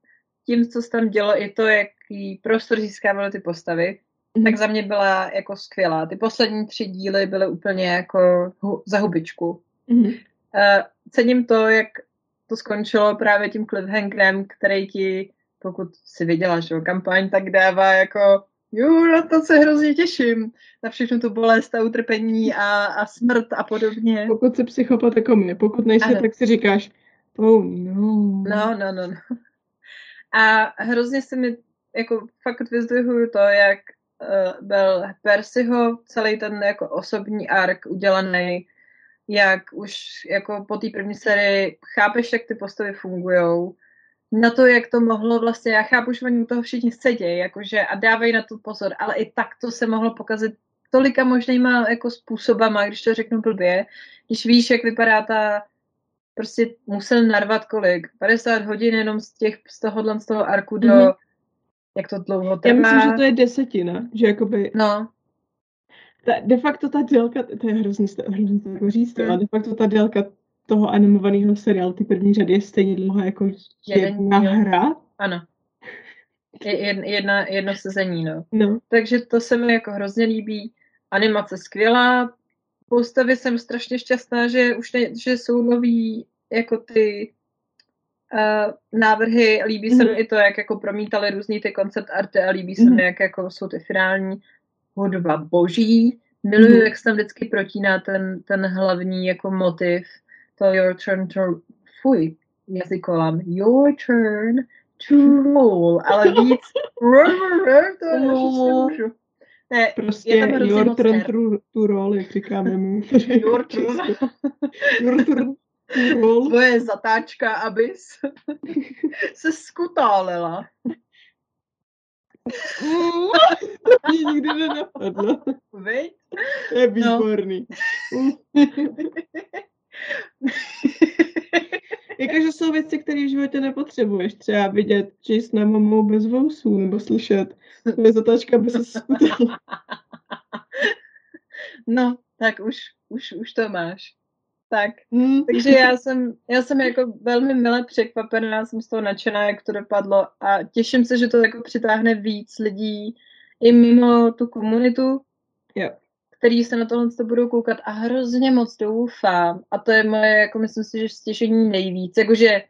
tím, co se tam dělo, i to, jaký prostor získávaly ty postavy. Tak za mě byla jako skvělá. Ty poslední tři díly byly úplně jako hu, za hubičku. Mm-hmm. Uh, cením to, jak to skončilo právě tím cliffhangerem, který ti pokud si viděla, že kampaň, tak dává jako jo, na to se hrozně těším. Na všechno tu bolest a utrpení a, a smrt a podobně. Pokud jsi psychopat jako mě, pokud nejsi, ano. tak si říkáš, oh no. No, no, no, no. A hrozně se mi jako fakt vyzdvihuju to, jak byl Percyho celý ten jako osobní ark udělaný, jak už jako po té první sérii chápeš, jak ty postavy fungují, na to, jak to mohlo vlastně, já chápu, že oni toho všichni sedějí, jakože a dávají na to pozor, ale i tak to se mohlo pokazit tolika možnýma jako způsobama, když to řeknu blbě, když víš, jak vypadá ta prostě musel narvat kolik? 50 hodin jenom z těch, z tohohle, z toho arku do, mm-hmm. Jak to dlouho trvá. Já myslím, že to je desetina, že jakoby... No. Ta, de facto ta délka, to je hrozný, hrozný to jako říct, mm. ale de facto ta délka toho animovaného seriálu, ty první řady je stejně dlouhá jako jedna Jeden, hra. Ano. Je, jedna, jedno sezení, no. no. Takže to se mi jako hrozně líbí. Animace skvělá, postavy jsem strašně šťastná, že už ne, že jsou nový jako ty uh, návrhy. Líbí mm. se mi mhm. i to, jak jako promítali různý ty koncept arty a líbí se mm. mi, jak jako jsou ty finální hudba boží. Miluju, mm. jak se tam vždycky protíná ten, ten hlavní jako motiv to your turn to... Fuj, jazykolám. Your turn to roll. Ale víc... to nemůžu. Ne, prostě je tam your turn to, to roll, jak říkáme mu. your turn. your turn to roll. Tvoje zatáčka, abys se skutálela. to mě nikdy nenapadlo. Veď? To je výborný. No. Jakože jsou věci, které v životě nepotřebuješ. Třeba vidět na mamou bez vousů, nebo slyšet tvoje zatáčka by se skutala. No, tak už, už, už to máš. Tak, hmm. takže já jsem, já jsem jako velmi milé překvapená, jsem z toho nadšená, jak to dopadlo a těším se, že to jako přitáhne víc lidí i mimo tu komunitu. Jo který se na tohle budou koukat a hrozně moc doufám. A to je moje, jako myslím si, že stěžení nejvíc. Jakože,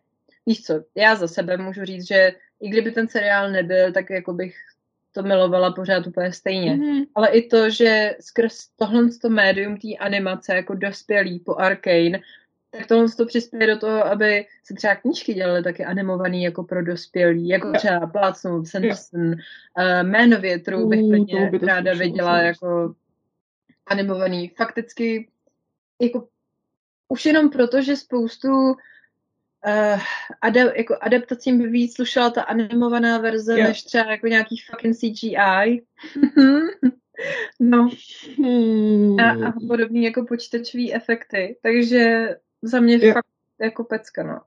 víš co, já za sebe můžu říct, že i kdyby ten seriál nebyl, tak jako bych to milovala pořád úplně stejně. Mm-hmm. Ale i to, že skrz tohle to médium té animace jako dospělý po Arcane, tak tohle to přispěje do toho, aby se třeba knížky dělaly taky animovaný jako pro dospělý, jako třeba Plácnu, Sanderson, yeah. uh, Man Větru bych uh, by ráda viděla jako animovaný. Fakticky jako už jenom proto, že spoustu uh, adap, jako adaptacím by víc slušela ta animovaná verze, yeah. než třeba jako nějaký fucking CGI. no. Hmm. A, a podobný jako počítačové efekty. Takže za mě yeah. fakt jako pecka, no.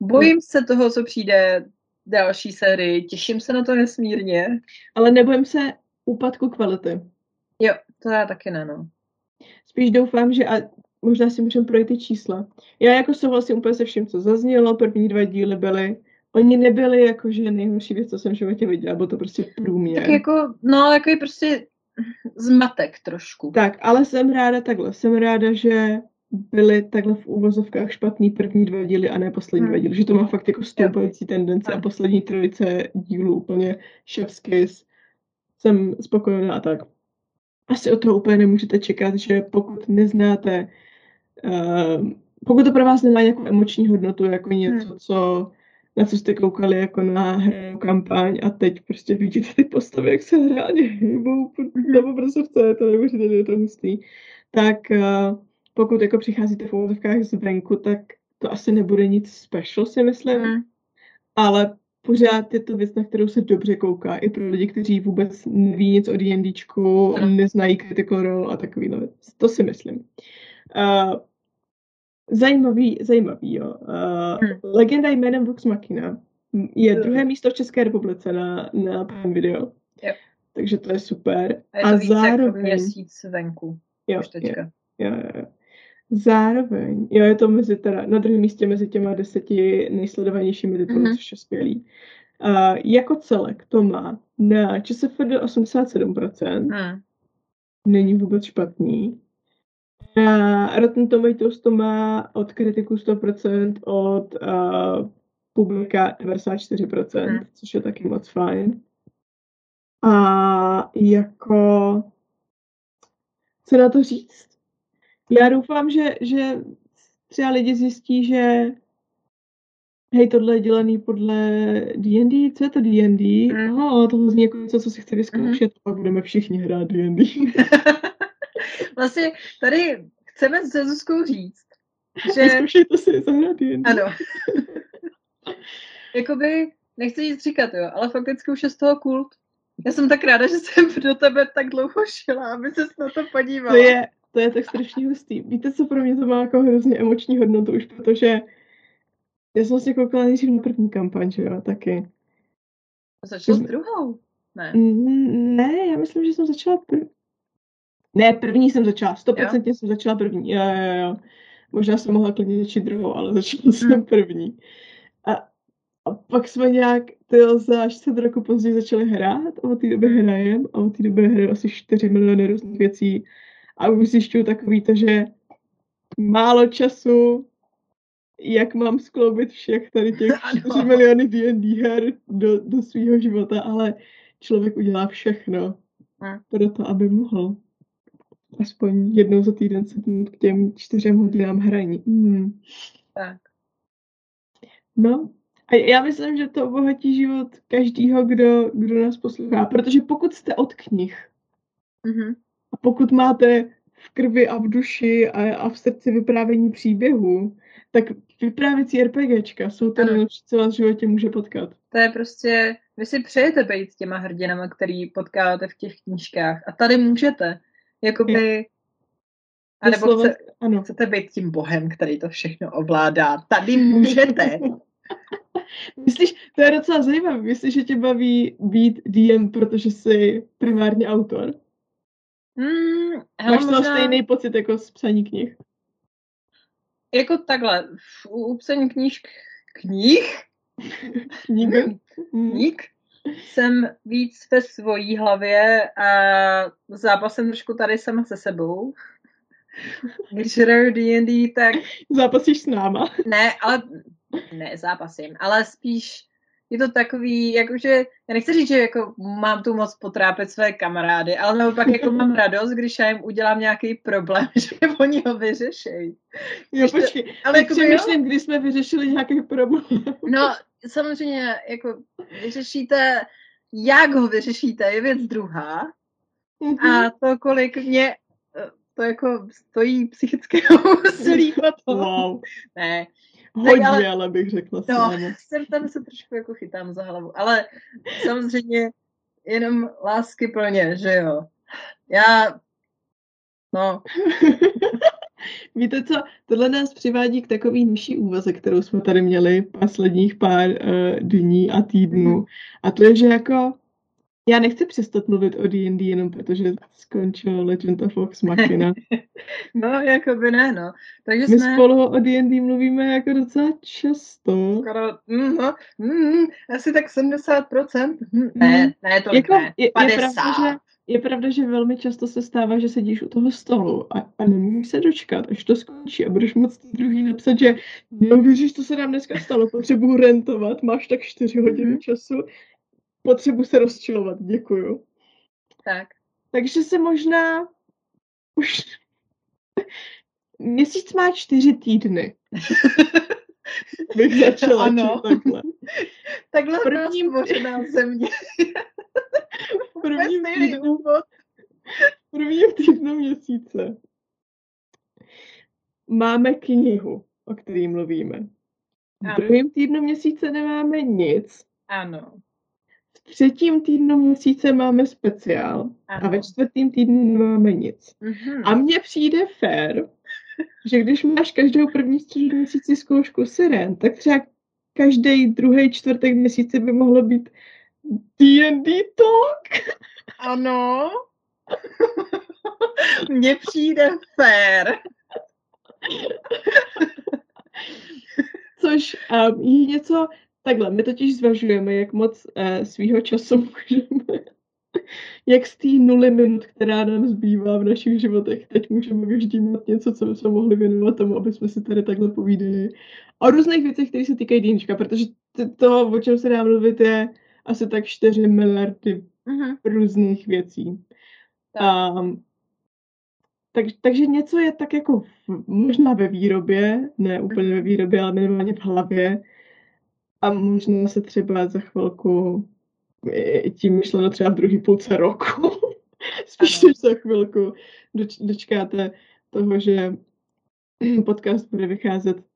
Bojím yeah. se toho, co přijde další sérii. Těším se na to nesmírně. Ale nebojím se úpadku kvality. Jo, to já taky ne, no. Spíš doufám, že a možná si můžeme projít ty čísla. Já jako souhlasím úplně se vším, co zaznělo, první dva díly byly Oni nebyli jakože nejhorší věc, co jsem v životě viděla, bylo to prostě průměr. Tak jako, no, jako je prostě zmatek trošku. Tak, ale jsem ráda takhle. Jsem ráda, že byly takhle v úvozovkách špatný první dva díly a ne poslední hmm. dva díly. Že to má fakt jako stoupající tendence a poslední trojice dílů úplně ševský. Jsem spokojená a tak asi od toho úplně nemůžete čekat, že pokud neznáte, pokud to pro vás nemá nějakou emoční hodnotu, jako něco, hmm. co, na co jste koukali jako na hru kampaň a teď prostě vidíte ty postavy, jak se reálně hýbou nebo prostě srdce, je to je to hustý, tak uh, pokud jako přicházíte v úvodovkách zvenku, tak to asi nebude nic special, si myslím. Hmm. Ale pořád je to věc, na kterou se dobře kouká i pro lidi, kteří vůbec neví nic o D&Dčku, neznají Critical Role a takový no, To si myslím. Uh, zajímavý, zajímavý, jo. Uh, hmm. Legenda jménem Vox Machina je hmm. druhé místo v České republice na, na Prime Video. Yep. Takže to je super. A, je to a zároveň... Jako měsíc venku. Jo, už teďka. Jo, jo, jo. Zároveň, jo, je to mezi teda, na druhém místě mezi těma deseti nejsledovanějšími tituly, mm-hmm. což je skvělý. Uh, jako celek to má na ČSFD 87%, mm. není vůbec špatný. Na Rotten Tomatoes to má od kritiků 100%, od uh, publika 94%, hmm. což je taky moc fajn. A jako, co na to říct? Já doufám, že, že třeba lidi zjistí, že hej, tohle je dělaný podle D&D, co je to D&D? Mm. Aha, to zní jako něco, co si chce vyzkoušet, mm. pak budeme všichni hrát D&D. vlastně tady chceme se Zuzkou říct, že... Vyzkoušejte si zahrát D&D. Ano. Jakoby, nechci nic říkat, jo, ale fakticky už je z toho kult. Já jsem tak ráda, že jsem do tebe tak dlouho šla, aby se na to podívala. To je, to je tak strašně hustý. Víte, co pro mě to má jako hrozně emoční hodnotu už, protože já jsem vlastně koukala nejdřív na první kampaň, že jo, taky. Začal s druhou? Ne. Ne, já myslím, že jsem začala prv... Ne, první jsem začala, stoprocentně jsem začala první, jo, jo, jo. Možná jsem mohla klidně začít druhou, ale začala hmm. jsem první. A, a pak jsme nějak, to za 40 roku později začali hrát a od té doby hmm. hrajem a od té doby hraju asi 4 miliony různých věcí a už zjišťuju takový to, že málo času, jak mám skloubit všech tady těch 4 miliony D&D her do, do svého života, ale člověk udělá všechno hmm. pro to, aby mohl aspoň jednou za týden se k těm čtyřem hodinám hraní. Hmm. Tak. No, a já myslím, že to obohatí život každýho, kdo, kdo nás poslouchá, protože pokud jste od knih, mm-hmm. A pokud máte v krvi a v duši a, a v srdci vyprávění příběhu, tak vyprávěcí RPGčka jsou to nejlepší, co vás v životě může potkat. To je prostě, vy si přejete být těma hrdinama, který potkáváte v těch knížkách. A tady můžete. Jakoby... A nebo chce, ano. chcete být tím bohem, který to všechno ovládá. Tady můžete. Myslíš, to je docela zajímavé. Myslíš, že tě baví být DM, protože jsi primárně autor? Hmm, hele, Máš možná... stejný pocit jako z psaní knih? Jako takhle, u psaní kníž, knih? Knih? Knih? Jsem víc ve svojí hlavě a zápasem trošku tady sama se sebou. Když hraju D&D, tak... Zápasíš s náma? Ne, ale... Ne, zápasím, ale spíš je to takový, jakože, já nechci říct, že jako mám tu moc potrápit své kamarády, ale naopak jako mám radost, když já jim udělám nějaký problém, že oni ho vyřešejí. Jo, počkej, ale jako přemýšlím, když jsme vyřešili nějaký problém. No, samozřejmě, jako vyřešíte, jak ho vyřešíte, je věc druhá. Mm-hmm. A to, kolik mě to jako stojí psychického úsilí to. Wow. Ne, Hodně, ale, ale bych řekla No, jsem tam se trošku jako chytám za hlavu, ale samozřejmě jenom lásky pro ně, že jo. Já, no. Víte co, tohle nás přivádí k takový nižší úvaze, kterou jsme tady měli posledních pár uh, dní a týdnů. Mhm. A to je, že jako já nechci přestat mluvit o D&D jenom protože skončil Legend of Vox Machina. no, jako by ne, no. Takže My jsme... spolu o D&D mluvíme jako docela často. Skoro, mm, no, mm, asi tak 70%. Mm, ne, ne, to jako, ne. Je, 50. Je pravda, že, je pravda, že velmi často se stává, že sedíš u toho stolu a, a nemůžeš se dočkat, až to skončí a budeš moc druhý napsat, že víš, to se nám dneska stalo, potřebuji rentovat, máš tak 4 hodiny mm-hmm. času, potřebuji se rozčilovat, děkuju. Tak. Takže se možná už měsíc má čtyři týdny. Bych začala ano. takhle. takhle první možná země. V prvním týdnu, v prvním týdnu měsíce máme knihu, o které mluvíme. V druhém týdnu měsíce nemáme nic. Ano třetím týdnu měsíce máme speciál ano. a ve čtvrtém týdnu nemáme nic. Mm-hmm. A mně přijde fér, že když máš každou první středu měsíci zkoušku siren, tak třeba každý druhý čtvrtek měsíce by mohlo být D&D talk. Ano. Mně přijde fér. Což um, je něco, Takhle, my totiž zvažujeme, jak moc eh, svýho času můžeme, jak z té nuly minut, která nám zbývá v našich životech, teď můžeme vyždímat něco, co bychom mohli věnovat tomu, aby jsme si tady takhle povídali o různých věcech, které se týkají dýnička, protože to, o čem se dá mluvit, je asi tak 4 miliardy mm-hmm. různých věcí. Tak. Um, tak, takže něco je tak jako možná ve výrobě, ne úplně ve výrobě, ale minimálně v hlavě. A možná se třeba za chvilku, tím myšleno třeba v druhý půlce roku, spíš než za chvilku doč, dočkáte toho, že podcast bude vycházet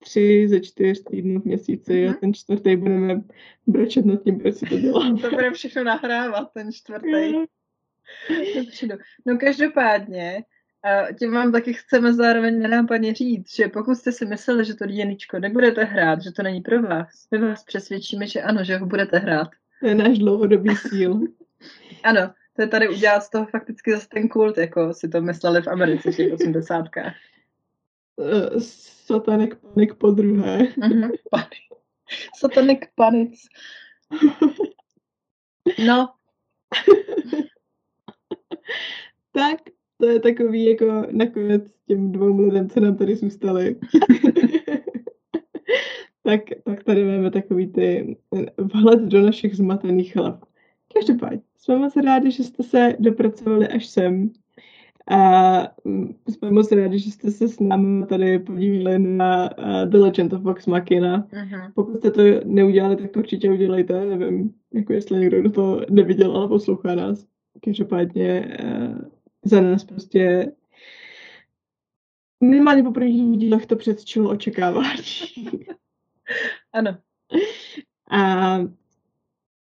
tři ze čtyř týdnů v měsíci mm-hmm. a mhm. ten čtvrtý budeme brečet nad tím, proč si to děláme. to budeme všechno nahrávat, ten čtvrtý. No každopádně, tím vám taky chceme zároveň nenápadně říct, že pokud jste si mysleli, že to DNIčko nebudete hrát, že to není pro vás, my vás přesvědčíme, že ano, že ho budete hrát. To je náš dlouhodobý cíl. ano, to je tady udělat z toho fakticky zase ten kult, jako si to mysleli v Americe v těch 80. Uh, Satanek panik po druhé. Panik. Satanek panic. No. tak, to je takový jako nakonec těm dvou lidem, co nám tady zůstali. tak, tak tady máme takový ty vhled do našich zmatených hlav. Každopádně, jsme moc rádi, že jste se dopracovali až sem. A mm, jsme moc rádi, že jste se s námi tady podívali na uh, The Legend of Vox Machina. Uh-huh. Pokud jste to neudělali, tak to určitě udělejte. Nevím, jako jestli někdo do to neviděl, ale poslouchá nás. Každopádně uh, za nás prostě minimálně po prvních dílech to předčilo očekávání. ano. A,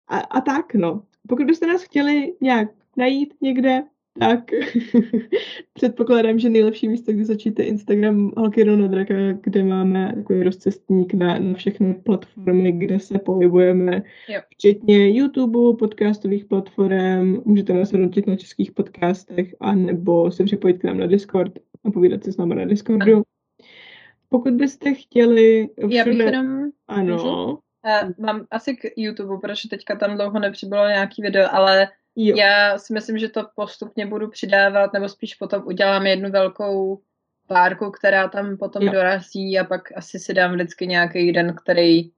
a, a tak, no. Pokud byste nás chtěli nějak najít někde, tak předpokládám, že nejlepší místo, kde začíte Instagram Halkiro na Draka, kde máme takový rozcestník na, na všechny platformy, kde se pohybujeme, jo. včetně YouTube, podcastových platform, můžete nás hodnotit na českých podcastech, anebo se připojit k nám na Discord a povídat si s námi na Discordu. Ano. Pokud byste chtěli... Všude... Já bych jenom... Ano. Uh, mám asi k YouTube, protože teďka tam dlouho nepřibylo nějaký video, ale Jo. Já si myslím, že to postupně budu přidávat, nebo spíš potom udělám jednu velkou párku, která tam potom jo. dorazí a pak asi si dám vždycky nějaký den, který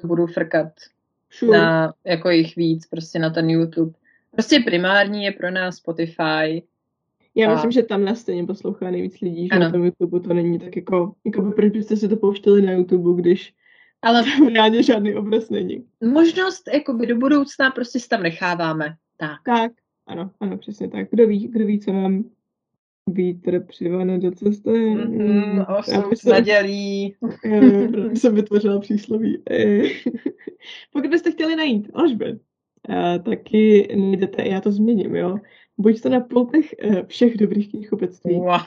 to budu frkat sure. na jako jich víc, prostě na ten YouTube. Prostě primární je pro nás Spotify. Já a... myslím, že tam nás stejně poslouchá nejvíc lidí, že ano. na tom YouTube to není tak jako, jako by proč byste si to pouštěli na YouTube, když ale reálně žádný obraz není. Možnost jakoby do budoucna prostě si tam necháváme. Tak. Tak, ano, ano, přesně tak. Kdo ví, kdo ví, co nám vítr přivane do cesty. Mm-hmm, se, nadělí. Já jsem vytvořila přísloví. Pokud byste chtěli najít Alžbět, taky najdete, já to změním, jo. Buď to na ploutech eh, všech dobrých knihkupectví. Wow.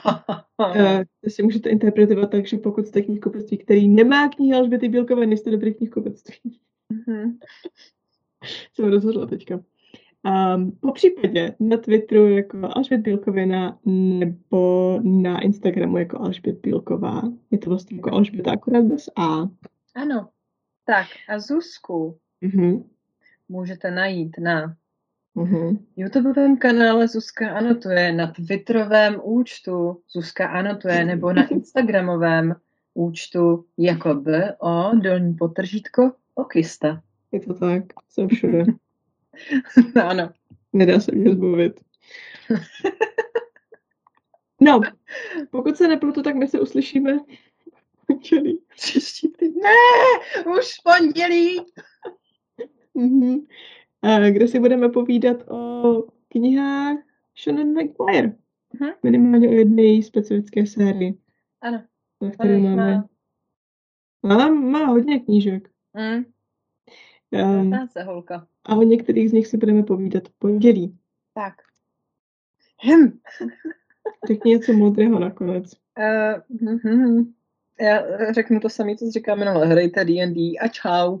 To si můžete interpretovat tak, že pokud jste knihkupectví, který nemá knihy Alžběty Bílkové, nejste dobrý knihkupectví. Mm-hmm. jsem rozhodla teďka. Um, po případě na Twitteru jako Alžbět Bílkovina nebo na Instagramu jako Alžbět Bílková. Je to vlastně jako Alžběta akorát bez A. Ano. Tak a Zuzku mm-hmm. můžete najít na mm-hmm. YouTubeovém kanále Zuzka anotuje, na Twitterovém účtu Zuzka anotuje nebo na Instagramovém účtu jako B o dolní potržítko okista. Je to tak, jsem všude. ano. Nedá se mě zbavit. No, pokud se neplutu, tak my se uslyšíme pondělí. Příští týden. Ne, už pondělí. A kde si budeme povídat o knihách Shannon McGuire. Uh-huh. Minimálně o jedné specifické sérii. Ano. Na máme... Má, má hodně knížek. Mm. Um, se holka. A o některých z nich si budeme povídat v pondělí. Tak. Hm. Řekni něco modrého nakonec. Uh, hm, hm. Já řeknu to samé, co říkáme, no hrajte D&D a čau.